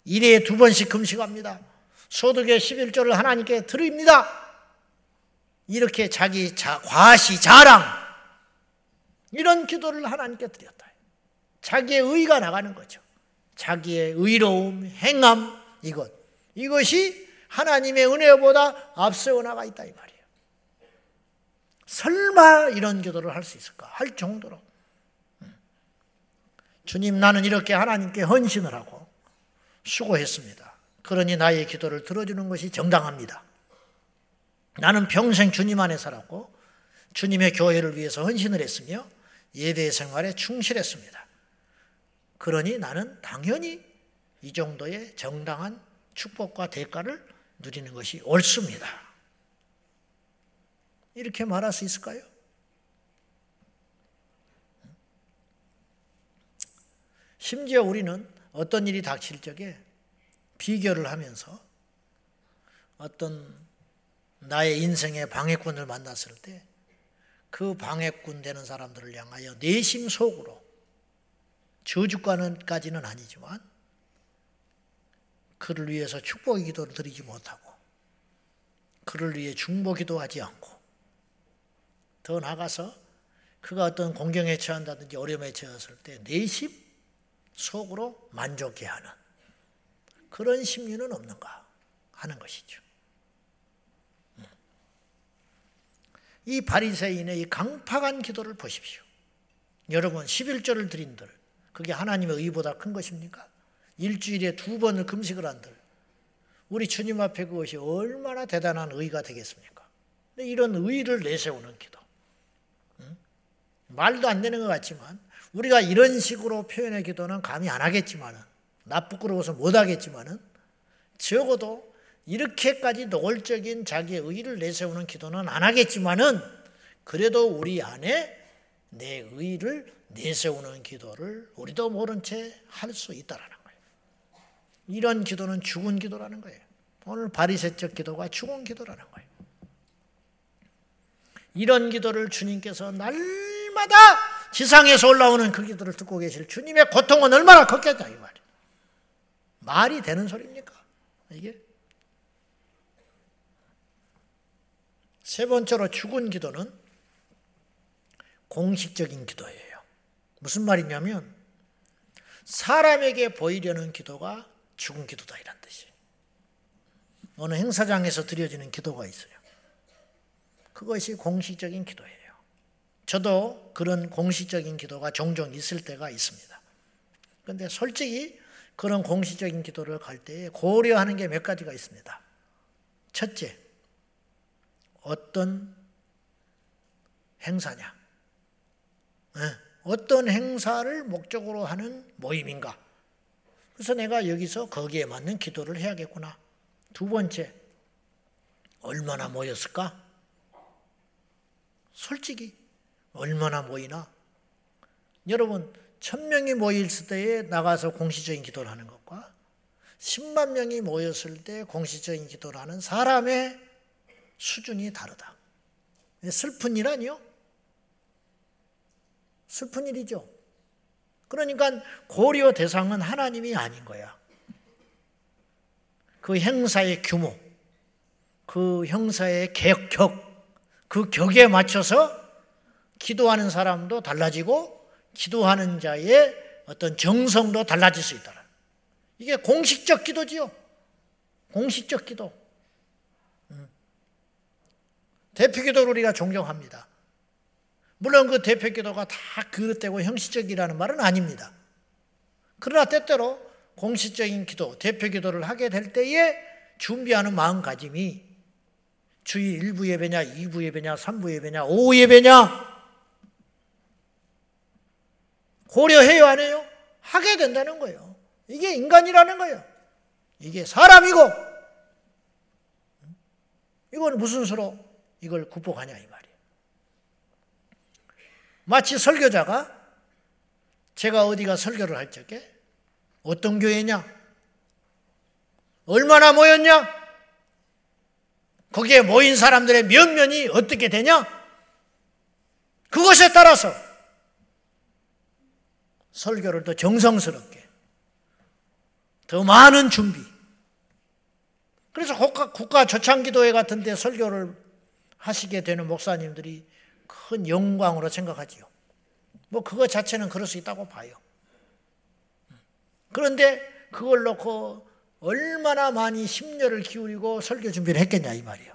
일에 두 번씩 금식합니다. 소득의 11조를 하나님께 드립니다. 이렇게 자기 자, 과시, 자랑, 이런 기도를 하나님께 드렸다. 자기의 의가 나가는 거죠. 자기의 의로움, 행함, 이것. 이것이 하나님의 은혜보다 앞세워 나가 있다, 이 말이에요. 설마 이런 기도를 할 수 있을까? 할 정도로. 음. 주님, 나는 이렇게 하나님께 헌신을 하고 수고했습니다. 그러니 나의 기도를 들어주는 것이 정당합니다. 나는 평생 주님 안에 살았고 주님의 교회를 위해서 헌신을 했으며 예배 생활에 충실했습니다. 그러니 나는 당연히 이 정도의 정당한 축복과 대가를 누리는 것이 옳습니다. 이렇게 말할 수 있을까요? 심지어 우리는 어떤 일이 닥칠 적에 비교를 하면서 어떤 나의 인생의 방해꾼을 만났을 때 그 방해꾼 되는 사람들을 향하여 내심 속으로 저주가는까지는 아니지만 그를 위해서 축복의 기도를 드리지 못하고 그를 위해 중보 기도 하지 않고 더 나가서 그가 어떤 공경에 처한다든지 어려움에 처했을 때 내심 속으로 만족해 하는 그런 심리는 없는가 하는 것이죠. 음. 이 바리새인의 이 강팍한 기도를 보십시오. 여러분 11절을 드린들 그게 하나님의 의보다 큰 것입니까? 일주일에 두 번을 금식을 한들 우리 주님 앞에 그것이 얼마나 대단한 의가 되겠습니까? 이런 의를 내세우는 기도. 응? 말도 안 되는 것 같지만 우리가 이런 식으로 표현의 기도는 감히 안 하겠지만은 나 부끄러워서 못 하겠지만은 적어도 이렇게까지 노골적인 자기의 의를 내세우는 기도는 안 하겠지만은 그래도 우리 안에 내 의를 내세우는 기도를 우리도 모른 채 할 수 있다라는 이런 기도는 죽은 기도라는 거예요. 오늘 바리새적 기도가 죽은 기도라는 거예요. 이런 기도를 주님께서 날 마다 지상에서 올라오는 그 기도를 듣고 계실 주님의 고통은 얼마나 컸겠다 이 말이에요. 말이 되는 소리입니까? 이게 세 번째로 죽은 기도는 공식적인 기도예요. 무슨 말이냐면 사람에게 보이려는 기도가 죽은 기도다 이란 뜻이. 어느 행사장에서 드려지는 기도가 있어요. 그것이 공식적인 기도예요. 저도 그런 공식적인 기도가 종종 있을 때가 있습니다. 그런데 솔직히 그런 공식적인 기도를 갈때 고려하는 게 몇 가지가 있습니다. 첫째, 어떤 행사냐? 네, 어떤 행사를 목적으로 하는 모임인가? 그래서 내가 여기서 거기에 맞는 기도를 해야겠구나. 두 번째, 얼마나 모였을까? 솔직히, 얼마나 모이나? 여러분, 천 명이 모일 때에 나가서 공식적인 기도를 하는 것과 10만 명이 모였을 때 공식적인 기도를 하는 사람의 수준이 다르다. 슬픈 일 아니요? 슬픈 일이죠. 그러니까 고려 대상은 하나님이 아닌 거야. 그 행사의 규모, 그 형사의 격, 그 격에 맞춰서 기도하는 사람도 달라지고 기도하는 자의 어떤 정성도 달라질 수 있다. 이게 공식적 기도지요. 공식적 기도. 음. 대표 기도를 우리가 존경합니다. 물론 그 대표 기도가 다 그릇되고 형식적이라는 말은 아닙니다. 그러나 때때로 공식적인 기도, 대표 기도를 하게 될 때에 준비하는 마음가짐이 주일 1부 예배냐, 2부 예배냐, 3부 예배냐, 5 예배냐 고려해요, 안 해요? 하게 된다는 거예요. 이게 인간이라는 거예요. 이게 사람이고 이건 무슨 수로 이걸 극복하냐 이 말이에요. 마치 설교자가 제가 어디가 설교를 할 적에 어떤 교회냐? 얼마나 모였냐? 거기에 모인 사람들의 면면이 어떻게 되냐? 그것에 따라서 설교를 더 정성스럽게, 더 많은 준비. 그래서 국가, 국가 조창기도회 같은 데 설교를 하시게 되는 목사님들이 큰 영광으로 생각하지요. 뭐 그거 자체는 그럴 수 있다고 봐요. 그런데 그걸 놓고 얼마나 많이 심려를 기울이고 설교 준비를 했겠냐 이 말이에요.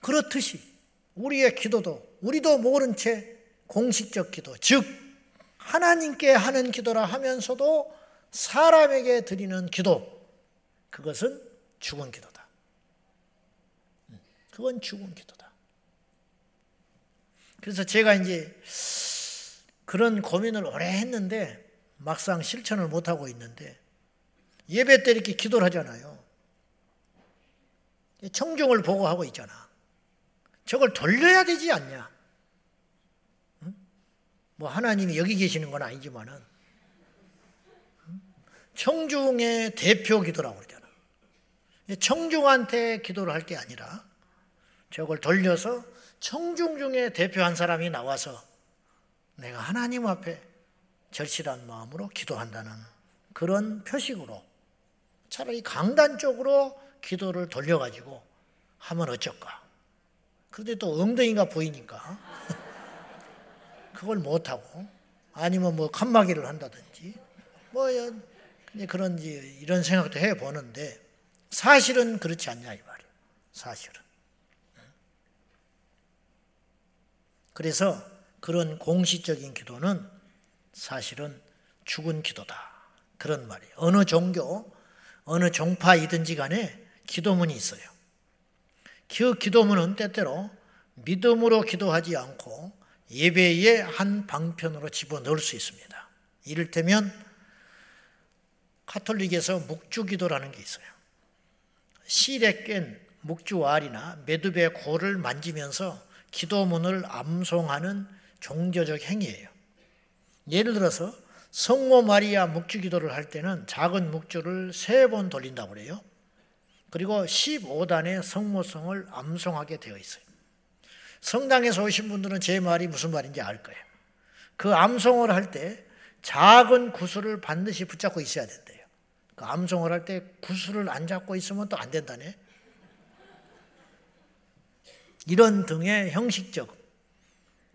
그렇듯이 우리의 기도도 우리도 모른 채 공식적 기도, 즉 하나님께 하는 기도라 하면서도 사람에게 드리는 기도, 그것은 죽은 기도다. 그건 죽은 기도다. 그래서 제가 이제 그런 고민을 오래 했는데 막상 실천을 못하고 있는데 예배 때 이렇게 기도를 하잖아요. 청중을 보고 하고 있잖아. 저걸 돌려야 되지 않냐? 뭐 하나님이 여기 계시는 건 아니지만은 청중의 대표 기도라고 그러잖아. 청중한테 기도를 할 게 아니라 저걸 돌려서 청중 중에 대표 한 사람이 나와서 내가 하나님 앞에 절실한 마음으로 기도한다는 그런 표식으로 차라리 강단 쪽으로 기도를 돌려가지고 하면 어쩔까. 그런데 또 엉덩이가 보이니까 그걸 못하고 아니면 뭐 칸막이를 한다든지 뭐 그런 이런 생각도 해 보는데 사실은 그렇지 않냐 이 말이에요. 사실은. 그래서 그런 공식적인 기도는 사실은 죽은 기도다. 그런 말이에요. 어느 종교, 어느 종파이든지 간에 기도문이 있어요. 그 기도문은 때때로 믿음으로 기도하지 않고 예배의 한 방편으로 집어넣을 수 있습니다. 이를테면 카톨릭에서 묵주기도라는 게 있어요. 실에 깬 묵주알이나 매듭의 골을 만지면서 기도문을 암송하는 종교적 행위예요. 예를 들어서 성모 마리아 묵주 기도를 할 때는 작은 묵주를 세 번 돌린다고 그래요. 그리고 15단의 성모성을 암송하게 되어 있어요. 성당에서 오신 분들은 제 말이 무슨 말인지 알 거예요. 그 암송을 할 때 작은 구슬을 반드시 붙잡고 있어야 된대요. 그 암송을 할 때 구슬을 안 잡고 있으면 또 안 된다네. 이런 등의 형식적,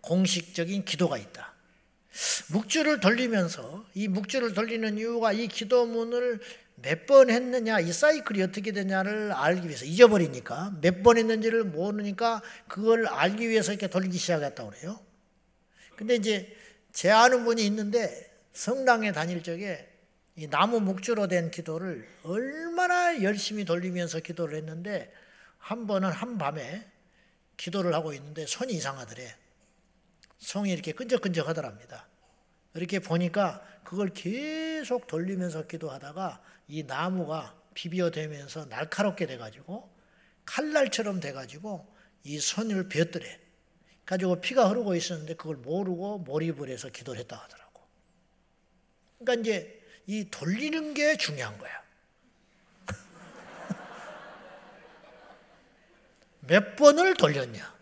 공식적인 기도가 있다. 묵주를 돌리면서 이 묵주를 돌리는 이유가 이 기도문을 몇 번 했느냐, 이 사이클이 어떻게 되냐를 알기 위해서 잊어버리니까 몇 번 했는지를 모르니까 그걸 알기 위해서 이렇게 돌리기 시작했다고 그래요. 근데 이제 제 아는 분이 있는데 성당에 다닐 적에 이 나무 묵주로 된 기도를 얼마나 열심히 돌리면서 기도를 했는데 한 번은 한 밤에 기도를 하고 있는데 손이 이상하더래. 손이 이렇게 끈적끈적 하더랍니다. 이렇게 보니까 그걸 계속 돌리면서 기도하다가 이 나무가 비벼대면서 날카롭게 돼가지고 칼날처럼 돼가지고 이 손을 베었더래. 가지고 피가 흐르고 있었는데 그걸 모르고 몰입을 해서 기도를 했다 하더라고. 그러니까 이제 이 돌리는 게 중요한 거야. 몇 번을 돌렸냐?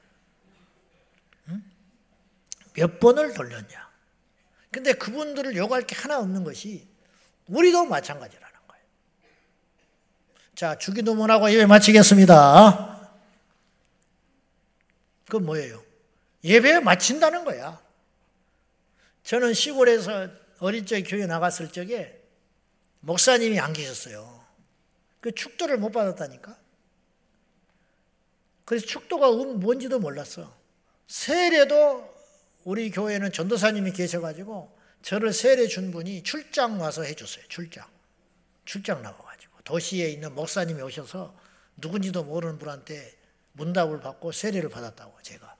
몇 번을 돌렸냐? 근데 그분들을 욕할 게 하나 없는 것이 우리도 마찬가지라는 거예요. 자, 주기도문하고 예배 마치겠습니다. 그건 뭐예요? 예배 마친다는 거야. 저는 시골에서 어릴 적에 교회 나갔을 적에 목사님이 안 계셨어요. 그 축도를 못 받았다니까. 그래서 축도가 뭔지도 몰랐어. 세례도 우리 교회는 전도사님이 계셔가지고 저를 세례 준 분이 출장 와서 해줬어요. 출장. 출장 나와가지고. 도시에 있는 목사님이 오셔서 누군지도 모르는 분한테 문답을 받고 세례를 받았다고, 제가.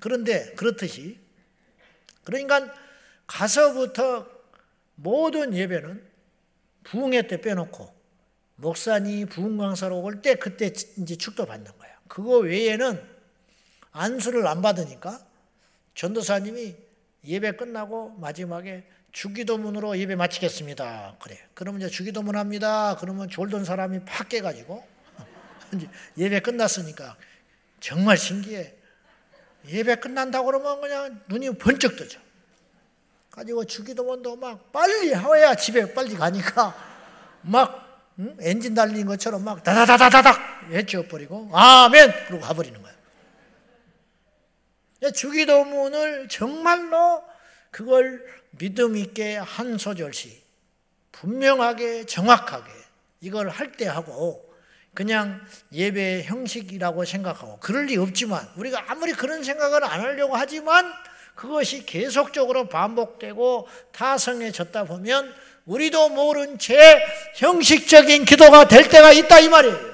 그런데 그렇듯이, 그러니까 가서부터 모든 예배는 부흥회 때 빼놓고 목사님 부흥 강사로 올 때 그때 이제 축도 받는 거예요. 그거 외에는 안수를 안 받으니까 전도사님이 예배 끝나고 마지막에 주기도문으로 예배 마치겠습니다. 그래. 그러면 이제 주기도문 합니다. 그러면 졸던 사람이 팍 깨가지고 예배 끝났으니까 정말 신기해. 예배 끝난다고 그러면 그냥 눈이 번쩍 뜨죠. 가지고 주기도문도 막 빨리 하야 집에 빨리 가니까 막 응? 엔진 달린 것처럼 막 다다다다다닥 외쳐버리고 아멘 그러고 가버리는 거야. 주기도문을 정말로 그걸 믿음 있게 한 소절씩 분명하게 정확하게 이걸 할 때 하고 그냥 예배 형식이라고 생각하고 그럴 리 없지만 우리가 아무리 그런 생각을 안 하려고 하지만 그것이 계속적으로 반복되고 타성해졌다 보면 우리도 모른 채 형식적인 기도가 될 때가 있다 이 말이에요.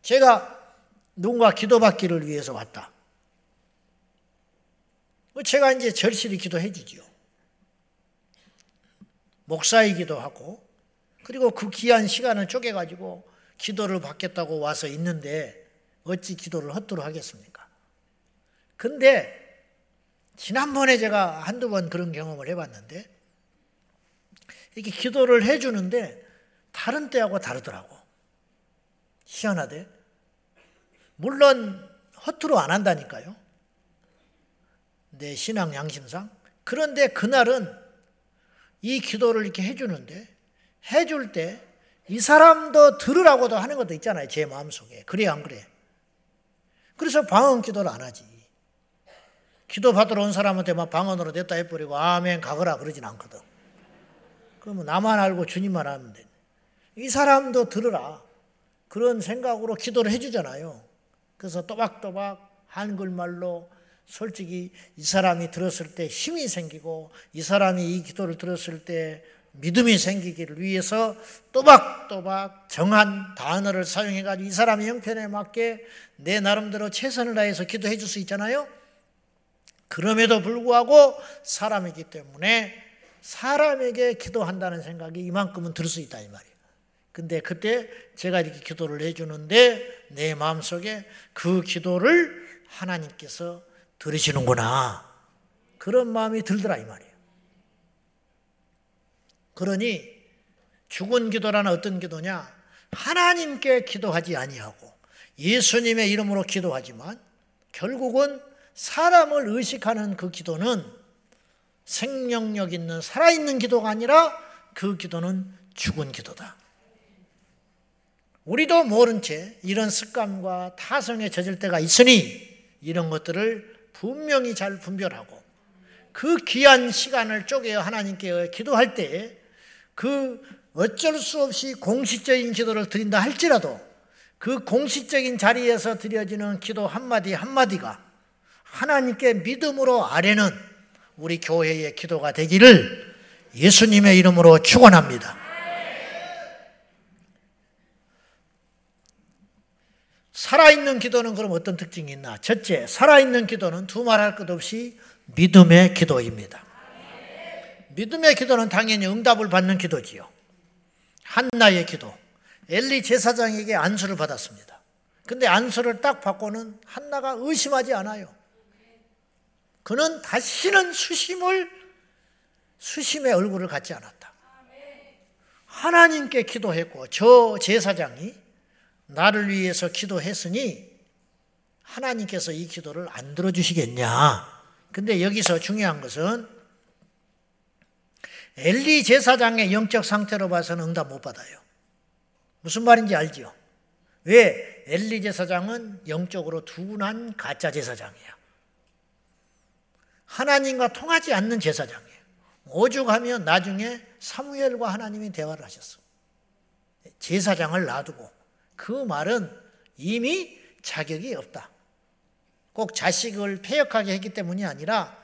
제가 누군가 기도받기를 위해서 왔다. 뭐 제가 이제 절실히 기도해 주지요. 목사이기도 하고, 그리고 그 귀한 시간을 쪼개가지고 기도를 받겠다고 와서 있는데, 어찌 기도를 헛도록 하겠습니까? 근데, 지난번에 제가 한두 번 그런 경험을 해봤는데, 이렇게 기도를 해주는데, 다른 때하고 다르더라고. 희한하대. 물론 허투루 안 한다니까요. 내 신앙 양심상. 그런데 그날은 이 기도를 이렇게 해주는데 해줄 때 이 사람도 들으라고도 하는 것도 있잖아요. 제 마음속에. 그래 안 그래? 그래서 방언 기도를 안 하지. 기도 받으러 온 사람한테 막 방언으로 냈다 해버리고 아멘 가거라 그러진 않거든. 그러면 나만 알고 주님만 하면 돼. 이 사람도 들으라. 그런 생각으로 기도를 해주잖아요. 그래서 또박또박 한글말로 솔직히 이 사람이 들었을 때 힘이 생기고 이 사람이 이 기도를 들었을 때 믿음이 생기기를 위해서 또박또박 정한 단어를 사용해가지고 이 사람의 형편에 맞게 내 나름대로 최선을 다해서 기도해 줄 수 있잖아요. 그럼에도 불구하고 사람이기 때문에 사람에게 기도한다는 생각이 이만큼은 들 수 있다 이 말이에요. 근데 그때 제가 이렇게 기도를 해주는데 내 마음속에 그 기도를 하나님께서 들으시는구나. 그런 마음이 들더라 이 말이에요. 그러니 죽은 기도라는 어떤 기도냐? 하나님께 기도하지 아니하고 예수님의 이름으로 기도하지만 결국은 사람을 의식하는 그 기도는 생명력 있는 살아있는 기도가 아니라 그 기도는 죽은 기도다. 우리도 모른 채 이런 습관과 타성에 젖을 때가 있으니 이런 것들을 분명히 잘 분별하고 그 귀한 시간을 쪼개어 하나님께 기도할 때 그 어쩔 수 없이 공식적인 기도를 드린다 할지라도 그 공식적인 자리에서 드려지는 기도 한마디 한마디가 하나님께 믿음으로 아뢰는 우리 교회의 기도가 되기를 예수님의 이름으로 축원합니다. 살아있는 기도는 그럼 어떤 특징이 있나? 첫째, 살아있는 기도는 두 말할 것 없이 믿음의 기도입니다. 믿음의 기도는 당연히 응답을 받는 기도지요. 한나의 기도. 엘리 제사장에게 안수를 받았습니다. 근데 안수를 딱 받고는 한나가 의심하지 않아요. 그는 다시는 수심을 수심의 얼굴을 갖지 않았다. 하나님께 기도했고 저 제사장이 나를 위해서 기도했으니 하나님께서 이 기도를 안 들어주시겠냐. 근데 여기서 중요한 것은 엘리 제사장의 영적 상태로 봐서는 응답 못 받아요. 무슨 말인지 알죠? 왜? 엘리 제사장은 영적으로 둔한 가짜 제사장이야. 하나님과 통하지 않는 제사장이에요. 오죽하면 나중에 사무엘과 하나님이 대화를 하셨어. 제사장을 놔두고 그 말은 이미 자격이 없다. 꼭 자식을 폐역하게 했기 때문이 아니라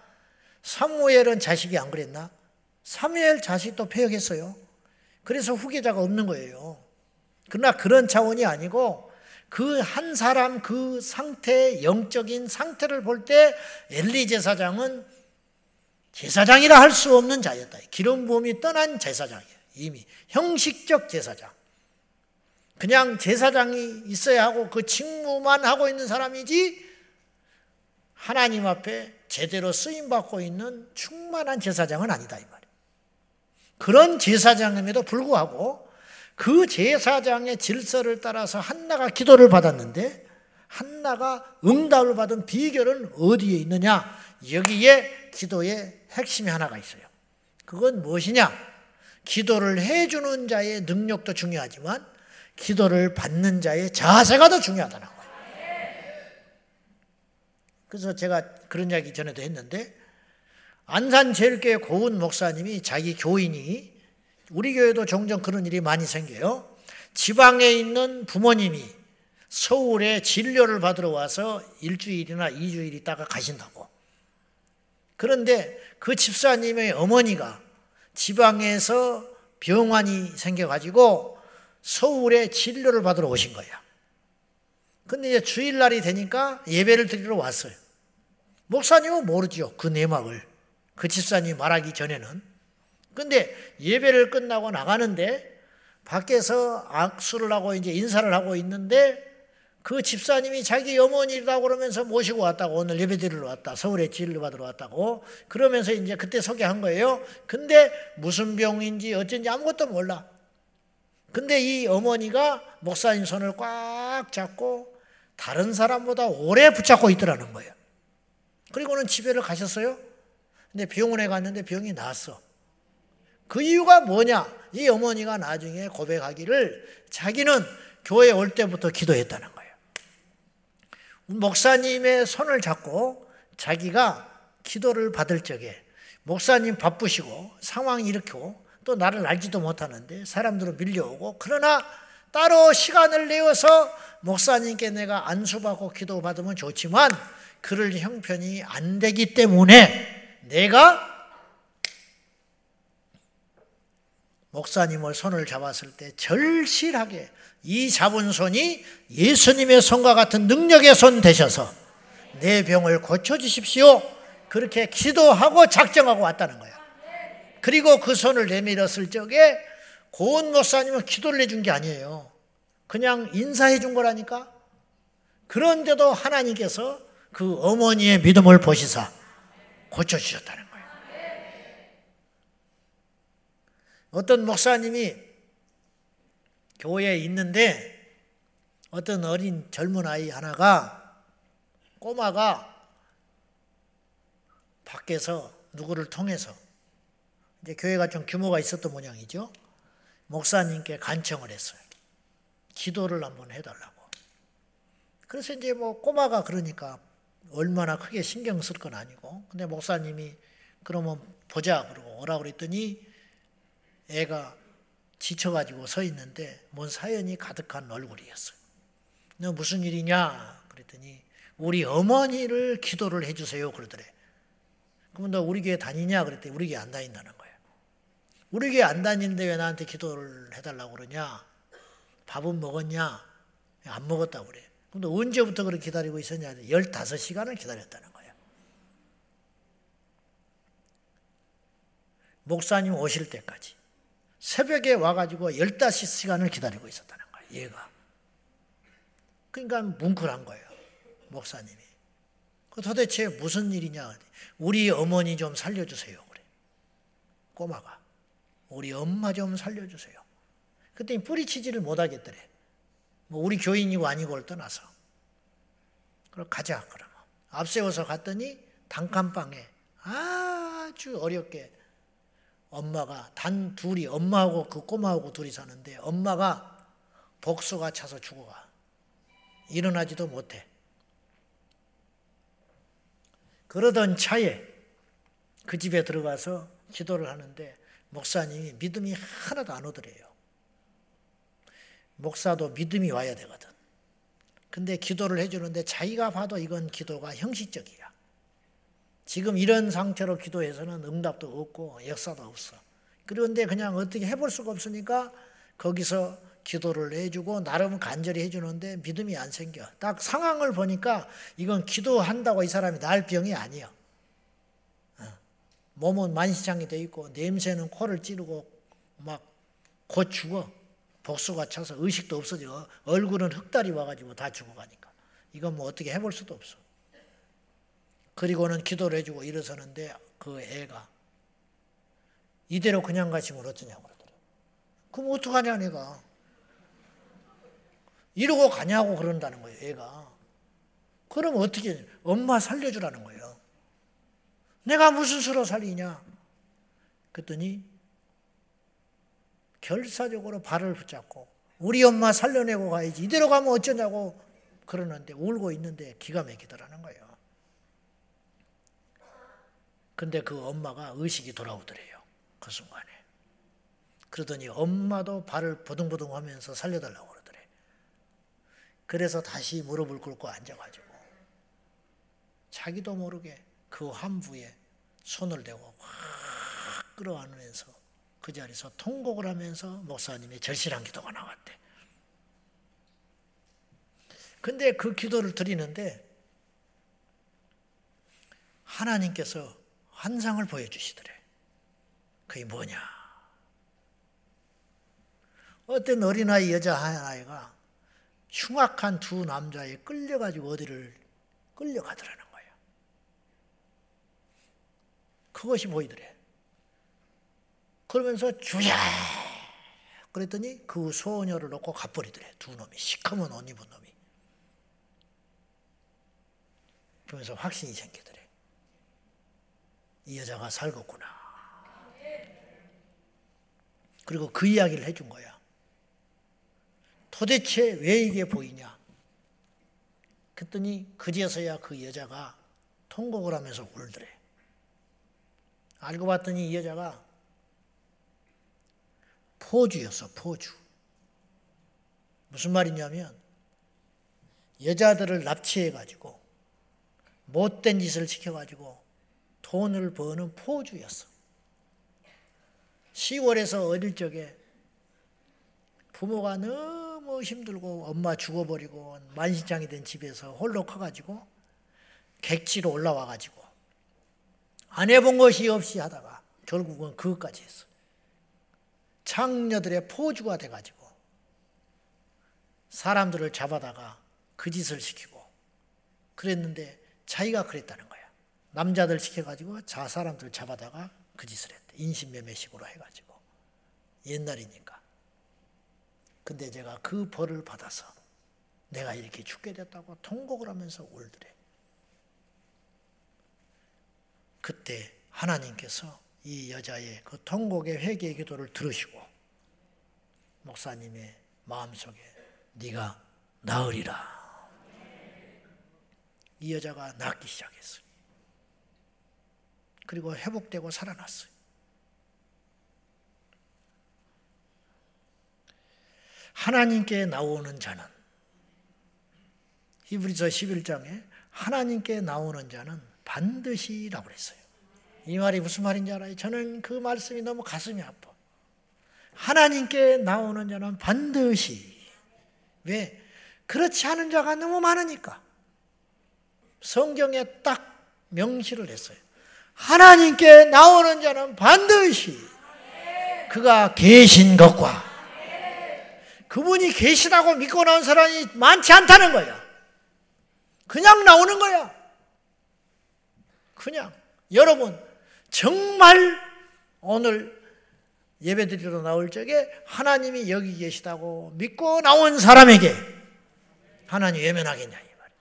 사무엘은 자식이 안 그랬나? 사무엘 자식도 폐역했어요. 그래서 후계자가 없는 거예요. 그러나 그런 차원이 아니고 그 한 사람 그 상태, 영적인 상태를 볼 때 엘리 제사장은 제사장이라 할 수 없는 자였다. 기름 부음이 떠난 제사장이에요. 이미 형식적 제사장. 그냥 제사장이 있어야 하고 그 직무만 하고 있는 사람이지 하나님 앞에 제대로 쓰임 받고 있는 충만한 제사장은 아니다 이 말이에요. 그런 제사장임에도 불구하고 그 제사장의 질서를 따라서 한나가 기도를 받았는데 한나가 응답을 받은 비결은 어디에 있느냐? 여기에 기도의 핵심이 하나가 있어요. 그건 무엇이냐? 기도를 해주는 자의 능력도 중요하지만 기도를 받는 자의 자세가 더 중요하다는 거예요. 그래서 제가 그런 이야기 전에도 했는데 안산 제일교회 고은 목사님이 자기 교인이 우리 교회도 종종 그런 일이 많이 생겨요. 지방에 있는 부모님이 서울에 진료를 받으러 와서 일주일이나 이주일 있다가 가신다고. 그런데 그 집사님의 어머니가 지방에서 병환이 생겨가지고 서울에 진료를 받으러 오신 거야. 근데 이제 주일날이 되니까 예배를 드리러 왔어요. 목사님은 모르죠. 그 내막을. 그 집사님이 말하기 전에는. 근데 예배를 끝나고 나가는데 밖에서 악수를 하고 이제 인사를 하고 있는데 그 집사님이 자기 어머니라고 그러면서 모시고 왔다고 오늘 예배 드리러 왔다. 서울에 진료 받으러 왔다고. 그러면서 이제 그때 소개한 거예요. 근데 무슨 병인지 어쩐지 아무것도 몰라. 근데 이 어머니가 목사님 손을 꽉 잡고 다른 사람보다 오래 붙잡고 있더라는 거예요. 그리고는 집에를 가셨어요. 근데 병원에 갔는데 병이 나았어. 그 이유가 뭐냐? 이 어머니가 나중에 고백하기를 자기는 교회 올 때부터 기도했다는 거예요. 목사님의 손을 잡고 자기가 기도를 받을 적에 목사님 바쁘시고 상황이 일으키고 또 나를 알지도 못하는데 사람들은 밀려오고 그러나 따로 시간을 내어서 목사님께 내가 안수받고 기도받으면 좋지만 그럴 형편이 안 되기 때문에 내가 목사님을 손을 잡았을 때 절실하게 이 잡은 손이 예수님의 손과 같은 능력의 손 되셔서 내 병을 고쳐주십시오. 그렇게 기도하고 작정하고 왔다는 거예요. 그리고 그 손을 내밀었을 적에 고은 목사님은 기도를 해준 게 아니에요. 그냥 인사해 준 거라니까. 그런데도 하나님께서 그 어머니의 믿음을 보시사 고쳐주셨다는 거예요. 어떤 목사님이 교회에 있는데 어떤 어린 젊은 아이 하나가 꼬마가 밖에서 누구를 통해서 이제 교회가 좀 규모가 있었던 모양이죠. 목사님께 간청을 했어요. 기도를 한번 해달라고. 그래서 이제 뭐 꼬마가 그러니까 얼마나 크게 신경 쓸 건 아니고. 근데 목사님이 그러면 보자 그러고 오라 그랬더니 애가 지쳐가지고 서 있는데 뭔 사연이 가득한 얼굴이었어요. 너 무슨 일이냐? 그랬더니 우리 어머니를 기도를 해주세요. 그러더래. 그러면 너 우리 교회 다니냐? 그랬더니 우리 교회 안 다닌다는 거예요. 우리 교회 안 다니는데 왜 나한테 기도를 해달라고 그러냐? 밥은 먹었냐? 안 먹었다고 그래. 근데 언제부터 그렇게 기다리고 있었냐? 15시간을 기다렸다는 거예요. 목사님 오실 때까지. 새벽에 와가지고 15시간을 기다리고 있었다는 거예요. 얘가. 그러니까 뭉클한 거예요. 목사님이. 그 도대체 무슨 일이냐? 우리 어머니 좀 살려주세요. 그래. 꼬마가. 우리 엄마 좀 살려주세요. 그랬더니 뿌리치지를 못하겠더래. 뭐 우리 교인이고 아니고를 떠나서. 그럼 가자, 그러면. 앞세워서 갔더니 단칸방에 아주 어렵게 엄마가 단 둘이 엄마하고 그 꼬마하고 둘이 사는데 엄마가 복수가 차서 죽어가. 일어나지도 못해. 그러던 차에 그 집에 들어가서 기도를 하는데 목사님이 믿음이 하나도 안 오더래요. 목사도 믿음이 와야 되거든. 근데 기도를 해주는데 자기가 봐도 이건 기도가 형식적이야. 지금 이런 상태로 기도해서는 응답도 없고 역사도 없어. 그런데 그냥 어떻게 해볼 수가 없으니까 거기서 기도를 해주고 나름 간절히 해주는데 믿음이 안 생겨. 딱 상황을 보니까 이건 기도한다고 이 사람이 날 병이 아니야. 어. 몸은 만시창이 돼 있고 냄새는 코를 찌르고 막 곧 죽어. 복수가 차서 의식도 없어져. 얼굴은 흑달이 와가지고 다 죽어가니까. 이건 뭐 어떻게 해볼 수도 없어. 그리고는 기도를 해주고 일어서는데 그 애가 이대로 그냥 가시면 어쩌냐고 그러더래. 그럼 어떡하냐 내가. 이러고 가냐고 그런다는 거예요, 애가. 그럼 어떻게, 엄마 살려주라는 거예요. 내가 무슨 수로 살리냐? 그랬더니 결사적으로 발을 붙잡고 우리 엄마 살려내고 가야지. 이대로 가면 어쩌냐고 그러는데 울고 있는데 기가 막히더라는 거예요. 근데 그 엄마가 의식이 돌아오더래요. 그 순간에. 그러더니 엄마도 발을 보둥보둥 하면서 살려달라고 그러더래. 그래서 다시 무릎을 꿇고 앉아가지고 자기도 모르게 그 환부에 손을 대고 확 끌어안으면서 그 자리에서 통곡을 하면서 목사님의 절실한 기도가 나왔대. 근데 그 기도를 드리는데 하나님께서 환상을 보여주시더래. 그게 뭐냐? 어떤 어린아이 여자 하나가 흉악한 두 남자에 끌려가지고 어디를 끌려가더라는 거예요. 그것이 보이더래. 그러면서 주야! 그랬더니 그 소녀를 놓고 가버리더래. 두 놈이. 시커먼 옷 입은 놈이. 그러면서 확신이 생기더래. 이 여자가 살겠구나. 그리고 그 이야기를 해준 거야. 도대체 왜 이게 보이냐? 그랬더니 그제서야 그 여자가 통곡을 하면서 울더래. 알고 봤더니 이 여자가 포주였어, 포주. 무슨 말이냐면 여자들을 납치해가지고 못된 짓을 시켜가지고 돈을 버는 포주였어. 10월에서 어릴 적에 부모가 너무 힘들고 엄마 죽어버리고 만신장이 된 집에서 홀로 커가지고 객지로 올라와가지고 안 해본 것이 없이 하다가 결국은 그것까지 했어. 창녀들의 포주가 돼가지고 사람들을 잡아다가 그 짓을 시키고 그랬는데 자기가 그랬다는 거야. 남자들 시켜가지고 자 사람들 잡아다가 그 짓을 했대. 인신매매식으로 해가지고 옛날이니까. 근데 제가 그 벌을 받아서 내가 이렇게 죽게 됐다고 통곡을 하면서 울더래. 그때 하나님께서 이 여자의 그 통곡의 회개의 기도를 들으시고 목사님의 마음속에 네가 나으리라. 이 여자가 낫기 시작했어요. 그리고 회복되고 살아났어요. 하나님께 나오는 자는 히브리서 11장에 하나님께 나오는 자는 반드시라고 그랬어요. 이 말이 무슨 말인지 알아요? 저는 그 말씀이 너무 가슴이 아파. 하나님께 나오는 자는 반드시. 왜? 그렇지 않은 자가 너무 많으니까. 성경에 딱 명시를 했어요. 하나님께 나오는 자는 반드시 그가 계신 것과 그분이 계시다고 믿고 나온 사람이 많지 않다는 거야. 그냥 나오는 거야. 그냥. 여러분, 정말 오늘 예배 드리러 나올 적에 하나님이 여기 계시다고 믿고 나온 사람에게 하나님 외면하겠냐, 이 말이야.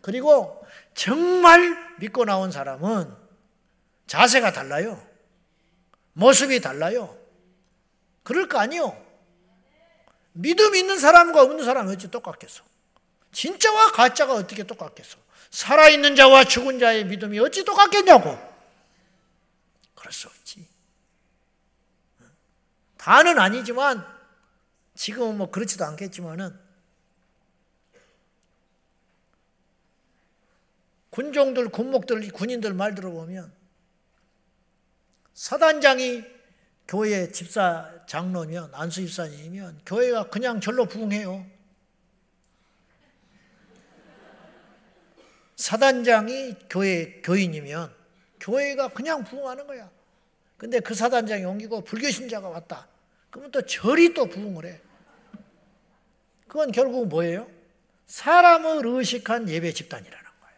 그리고 정말 믿고 나온 사람은 자세가 달라요. 모습이 달라요. 그럴 거 아니요. 믿음 있는 사람과 없는 사람이 어찌 똑같겠어? 진짜와 가짜가 어떻게 똑같겠어? 살아있는 자와 죽은 자의 믿음이 어찌 똑같겠냐고. 그럴 수 없지. 다는 아니지만, 지금은 뭐 그렇지도 않겠지만은, 군종들, 군목들, 군인들 말 들어보면, 사단장이 교회 집사 장로면, 안수 집사님이면, 교회가 그냥 절로 부응해요. 사단장이 교회 교인이면 교회가 그냥 부흥하는 거야. 근데 그 사단장이 옮기고 불교 신자가 왔다. 그러면 또 절이 또 부흥을 해. 그건 결국 뭐예요? 사람을 의식한 예배 집단이라는 거예요.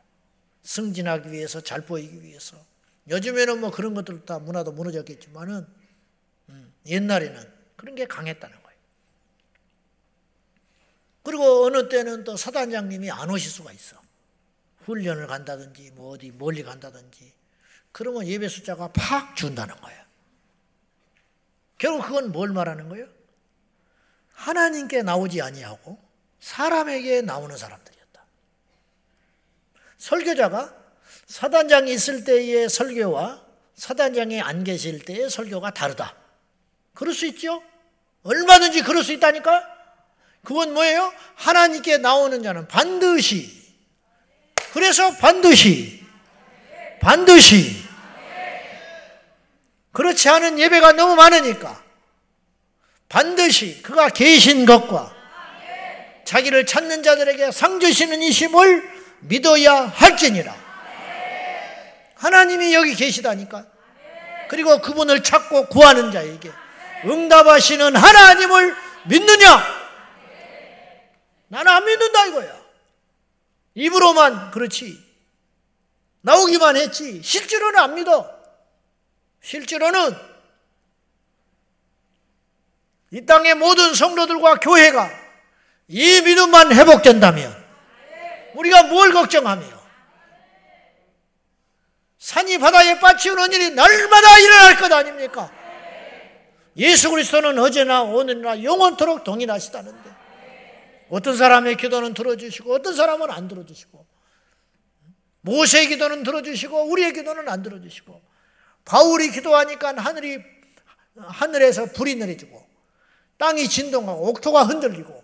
승진하기 위해서, 잘 보이기 위해서. 요즘에는 뭐 그런 것들 다 문화도 무너졌겠지만은, 음, 옛날에는 그런 게 강했다는 거예요. 그리고 어느 때는 또 사단장님이 안 오실 수가 있어. 훈련을 간다든지 뭐 어디 멀리 간다든지 그러면 예배 숫자가 팍 준다는 거예요. 결국 그건 뭘 말하는 거예요? 하나님께 나오지 아니하고 사람에게 나오는 사람들이었다. 설교자가 사단장이 있을 때의 설교와 사단장이 안 계실 때의 설교가 다르다. 그럴 수 있죠? 얼마든지 그럴 수 있다니까? 그건 뭐예요? 하나님께 나오는 자는 반드시 그래서 반드시, 반드시, 그렇지 않은 예배가 너무 많으니까 반드시 그가 계신 것과 자기를 찾는 자들에게 상 주시는 이심을 믿어야 할지니라. 하나님이 여기 계시다니까. 그리고 그분을 찾고 구하는 자에게 응답하시는 하나님을 믿느냐? 나는 안 믿는다 이거야. 입으로만 그렇지. 나오기만 했지. 실제로는 안 믿어. 실제로는 이 땅의 모든 성도들과 교회가 이 믿음만 회복된다면 우리가 뭘 걱정하며 산이 바다에 빠치우는 일이 날마다 일어날 것 아닙니까? 예수 그리스도는 어제나 오늘이나 영원토록 동일하시다는데 어떤 사람의 기도는 들어주시고 어떤 사람은 안 들어주시고 모세의 기도는 들어주시고 우리의 기도는 안 들어주시고 바울이 기도하니까 하늘이 하늘에서 불이 내려지고 땅이 진동하고 옥토가 흔들리고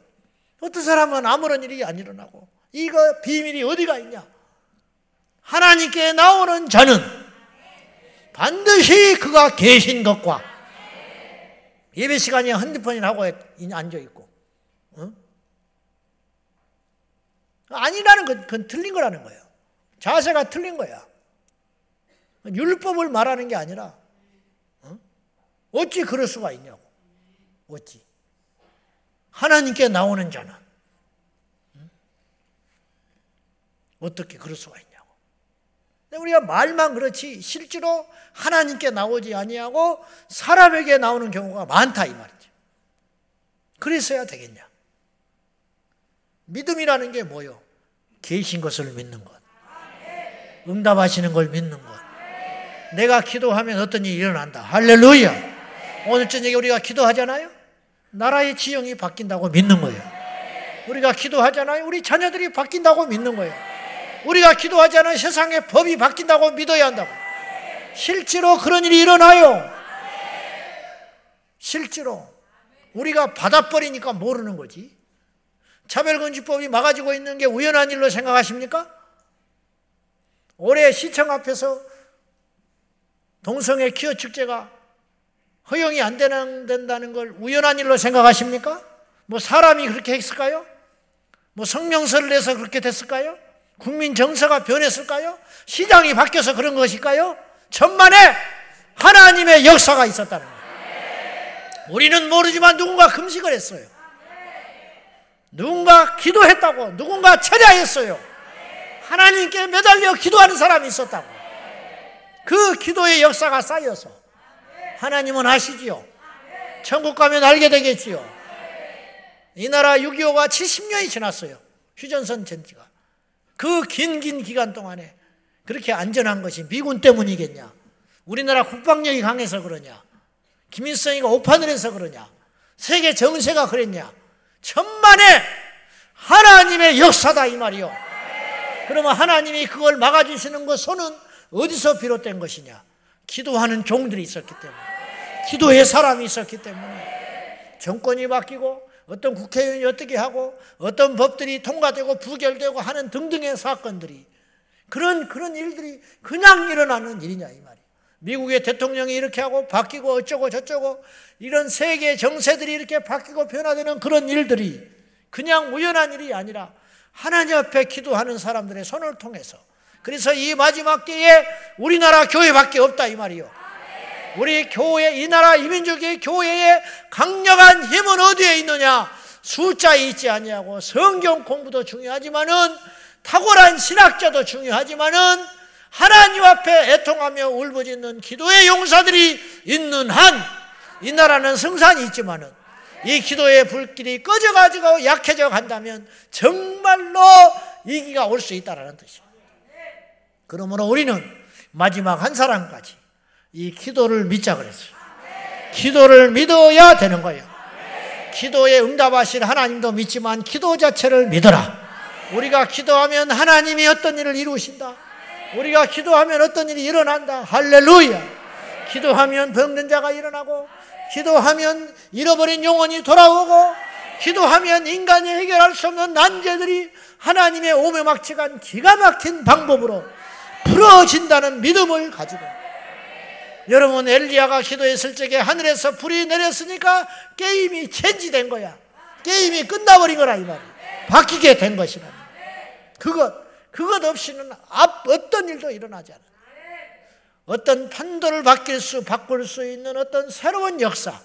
어떤 사람은 아무런 일이 안 일어나고 이거 비밀이 어디가 있냐? 하나님께 나오는 자는 반드시 그가 계신 것과 예배 시간에 핸드폰이나 하고 앉아 있고 어? 아니라는 건 그건 틀린 거라는 거예요. 자세가 틀린 거야. 율법을 말하는 게 아니라 어? 어찌 그럴 수가 있냐고. 어찌. 하나님께 나오는 자는 어떻게 그럴 수가 있냐고. 우리가 말만 그렇지 실제로 하나님께 나오지 아니하고 사람에게 나오는 경우가 많다 이 말이죠. 그랬어야 되겠냐? 믿음이라는 게 뭐요? 계신 것을 믿는 것. 응답하시는 걸 믿는 것. 내가 기도하면 어떤 일이 일어난다. 할렐루야. 오늘 저녁에 우리가 기도하잖아요. 나라의 지형이 바뀐다고 믿는 거예요. 우리가 기도하잖아요. 우리 자녀들이 바뀐다고 믿는 거예요. 우리가 기도하잖아요. 세상의 법이 바뀐다고 믿어야 한다고. 실제로 그런 일이 일어나요. 실제로. 우리가 받아버리니까 모르는 거지. 차별금지법이 막아지고 있는 게 우연한 일로 생각하십니까? 올해 시청 앞에서 동성애 키어 축제가 허용이 안 되는, 된다는 걸 우연한 일로 생각하십니까? 뭐 사람이 그렇게 했을까요? 뭐 성명서를 내서 그렇게 됐을까요? 국민 정서가 변했을까요? 시장이 바뀌어서 그런 것일까요? 천만에 하나님의 역사가 있었다는 거예요. 우리는 모르지만 누군가 금식을 했어요. 누군가 기도했다고, 누군가 철야했어요. 하나님께 매달려 기도하는 사람이 있었다고. 그 기도의 역사가 쌓여서 하나님은 아시지요. 천국 가면 알게 되겠지요. 이 나라 6.25가 70년이 지났어요. 휴전선 전지가. 그 긴 긴 기간 동안에 그렇게 안전한 것이 미군 때문이겠냐? 우리나라 국방력이 강해서 그러냐? 김일성이가 오판을 해서 그러냐? 세계 정세가 그랬냐? 천만에 하나님의 역사다 이 말이요. 그러면 하나님이 그걸 막아주시는 것 손은 어디서 비롯된 것이냐? 기도하는 종들이 있었기 때문에, 기도의 사람이 있었기 때문에, 정권이 바뀌고, 어떤 국회의원이 어떻게 하고, 어떤 법들이 통과되고 부결되고 하는 등등의 사건들이, 그런, 그런 일들이 그냥 일어나는 일이냐, 이 말이에요. 미국의 대통령이 이렇게 하고 바뀌고 어쩌고 저쩌고 이런 세계 정세들이 이렇게 바뀌고 변화되는 그런 일들이 그냥 우연한 일이 아니라 하나님 앞에 기도하는 사람들의 손을 통해서 그래서 이 마지막 때에 우리나라 교회밖에 없다 이 말이요. 우리 교회 이 나라 이민족의 교회의 강력한 힘은 어디에 있느냐? 숫자에 있지 아니하고 성경 공부도 중요하지만은 탁월한 신학자도 중요하지만은 하나님 앞에 애통하며 울부짖는 기도의 용사들이 있는 한 이 나라는 성산이 있지만은 이 기도의 불길이 꺼져가지고 약해져 간다면 정말로 위기가 올 수 있다라는 뜻이에요. 그러므로 우리는 마지막 한 사람까지 이 기도를 믿자 그랬어요. 기도를 믿어야 되는 거예요. 기도에 응답하실 하나님도 믿지만 기도 자체를 믿어라. 우리가 기도하면 하나님이 어떤 일을 이루신다. 우리가 기도하면 어떤 일이 일어난다. 할렐루야. 기도하면 병든 자가 일어나고, 기도하면 잃어버린 영혼이 돌아오고, 기도하면 인간이 해결할 수 없는 난제들이 하나님의 오묘막측한 기가 막힌 방법으로 풀어진다는 믿음을 가지고 여러분 엘리야가 기도했을 적에 하늘에서 불이 내렸으니까 게임이 체지된 거야. 게임이 끝나버린 거라 이 말이야. 바뀌게 된 것이라. 그것 그것 없이는 앞 어떤 일도 일어나지 않아. 어떤 판도를 바뀔 수 바꿀 수 있는 어떤 새로운 역사.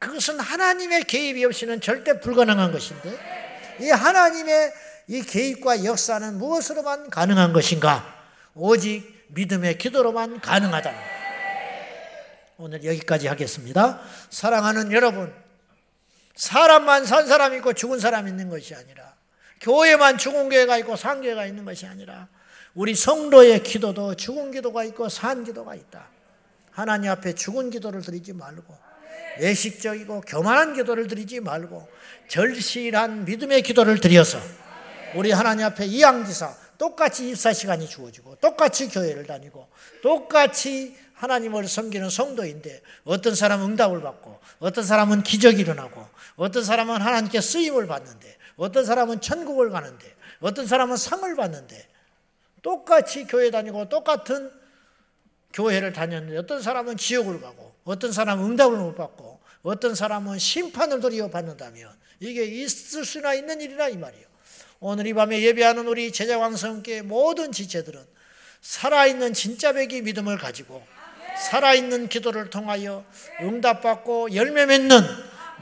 그것은 하나님의 개입이 없이는 절대 불가능한 것인데 이 하나님의 이 개입과 역사는 무엇으로만 가능한 것인가? 오직 믿음의 기도로만 가능하다는 거예요. 오늘 여기까지 하겠습니다. 사랑하는 여러분, 사람만 산 사람 있고 죽은 사람 있는 것이 아니라 교회만 죽은 교회가 있고 산 교회가 있는 것이 아니라 우리 성도의 기도도 죽은 기도가 있고 산 기도가 있다. 하나님 앞에 죽은 기도를 드리지 말고 외식적이고 교만한 기도를 드리지 말고 절실한 믿음의 기도를 드려서 우리 하나님 앞에 이양지사 똑같이 입사 시간이 주어지고 똑같이 교회를 다니고 똑같이 하나님을 섬기는 성도인데 어떤 사람은 응답을 받고 어떤 사람은 기적이 일어나고 어떤 사람은 하나님께 쓰임을 받는데 어떤 사람은 천국을 가는데 어떤 사람은 상을 받는데 똑같이 교회 다니고 똑같은 교회를 다녔는데 어떤 사람은 지옥을 가고 어떤 사람은 응답을 못 받고 어떤 사람은 심판을 도리어 받는다면 이게 있을 수나 있는 일이라 이 말이에요. 오늘 이 밤에 예배하는 우리 제자왕성께 모든 지체들은 살아있는 진짜 백이 믿음을 가지고 살아있는 기도를 통하여 응답받고 열매 맺는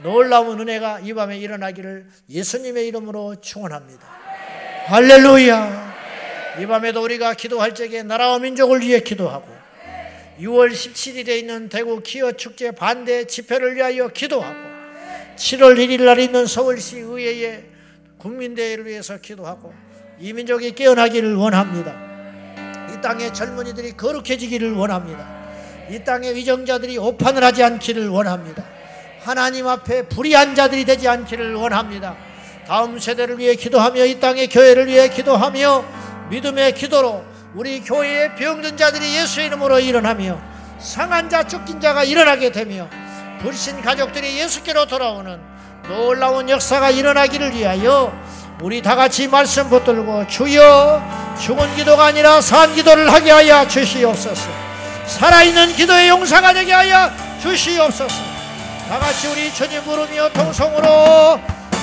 놀라운 은혜가 이 밤에 일어나기를 예수님의 이름으로 축원합니다. 할렐루야. 이 밤에도 우리가 기도할 적에 나라와 민족을 위해 기도하고 6월 17일에 있는 대구 기어 축제 반대 집회를 위하여 기도하고 7월 1일 날 있는 서울시 의회의 국민대회를 위해서 기도하고 이 민족이 깨어나기를 원합니다. 이 땅의 젊은이들이 거룩해지기를 원합니다. 이 땅의 위정자들이 오판을 하지 않기를 원합니다. 하나님 앞에 불의한 자들이 되지 않기를 원합니다. 다음 세대를 위해 기도하며 이 땅의 교회를 위해 기도하며 믿음의 기도로 우리 교회의 병든 자들이 예수 이름으로 일어나며 상한 자 쫓긴 자가 일어나게 되며 불신 가족들이 예수께로 돌아오는 놀라운 역사가 일어나기를 위하여 우리 다 같이 말씀 붙들고 주여 죽은 기도가 아니라 산 기도를 하게 하여 주시옵소서. 살아있는 기도의 용사가 되게 하여 주시옵소서. 다 같이 우리 주님 부르며 통성으로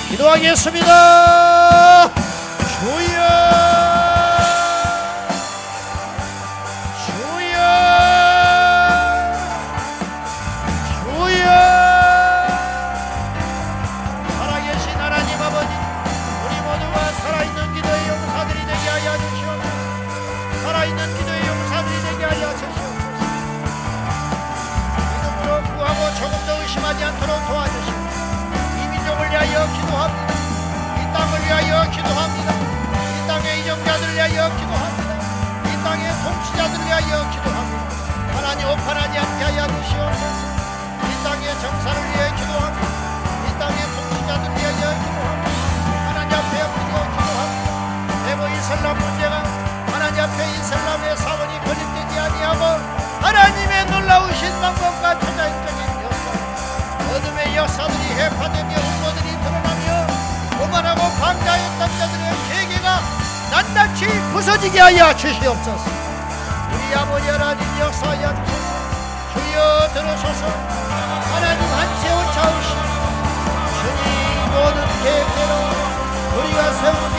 기도하겠습니다. 주여 위하여 기도합니다. 이 땅의 이정자들을 위하여 기도합니다. 이 땅의 통치자들을 위하여 기도합니다. 하나님 오판하지 않게 하여 주시옵소서. 이 땅의 정사를 위해 기도합니다. 이 땅의 통치자들을 위하여 기도합니다. 하나님 앞에 우리도 기도합니다. 대모 이슬람 문제가 하나님 앞에 이슬람의 사원이 건립되지 아니하고 하나님의 놀라우신 방법과 천하인적인 어둠의 역사들이 해파되며 음모들이 드러나 며 오만하고 방자했던 자들의 계계가 낱낱이 부서지게 하여 주시옵소서. 우리 아버지 하나님 역사하여 주여 들으소서 하나님 한채 온차우시 주님 모든 계획대로 우리가 세운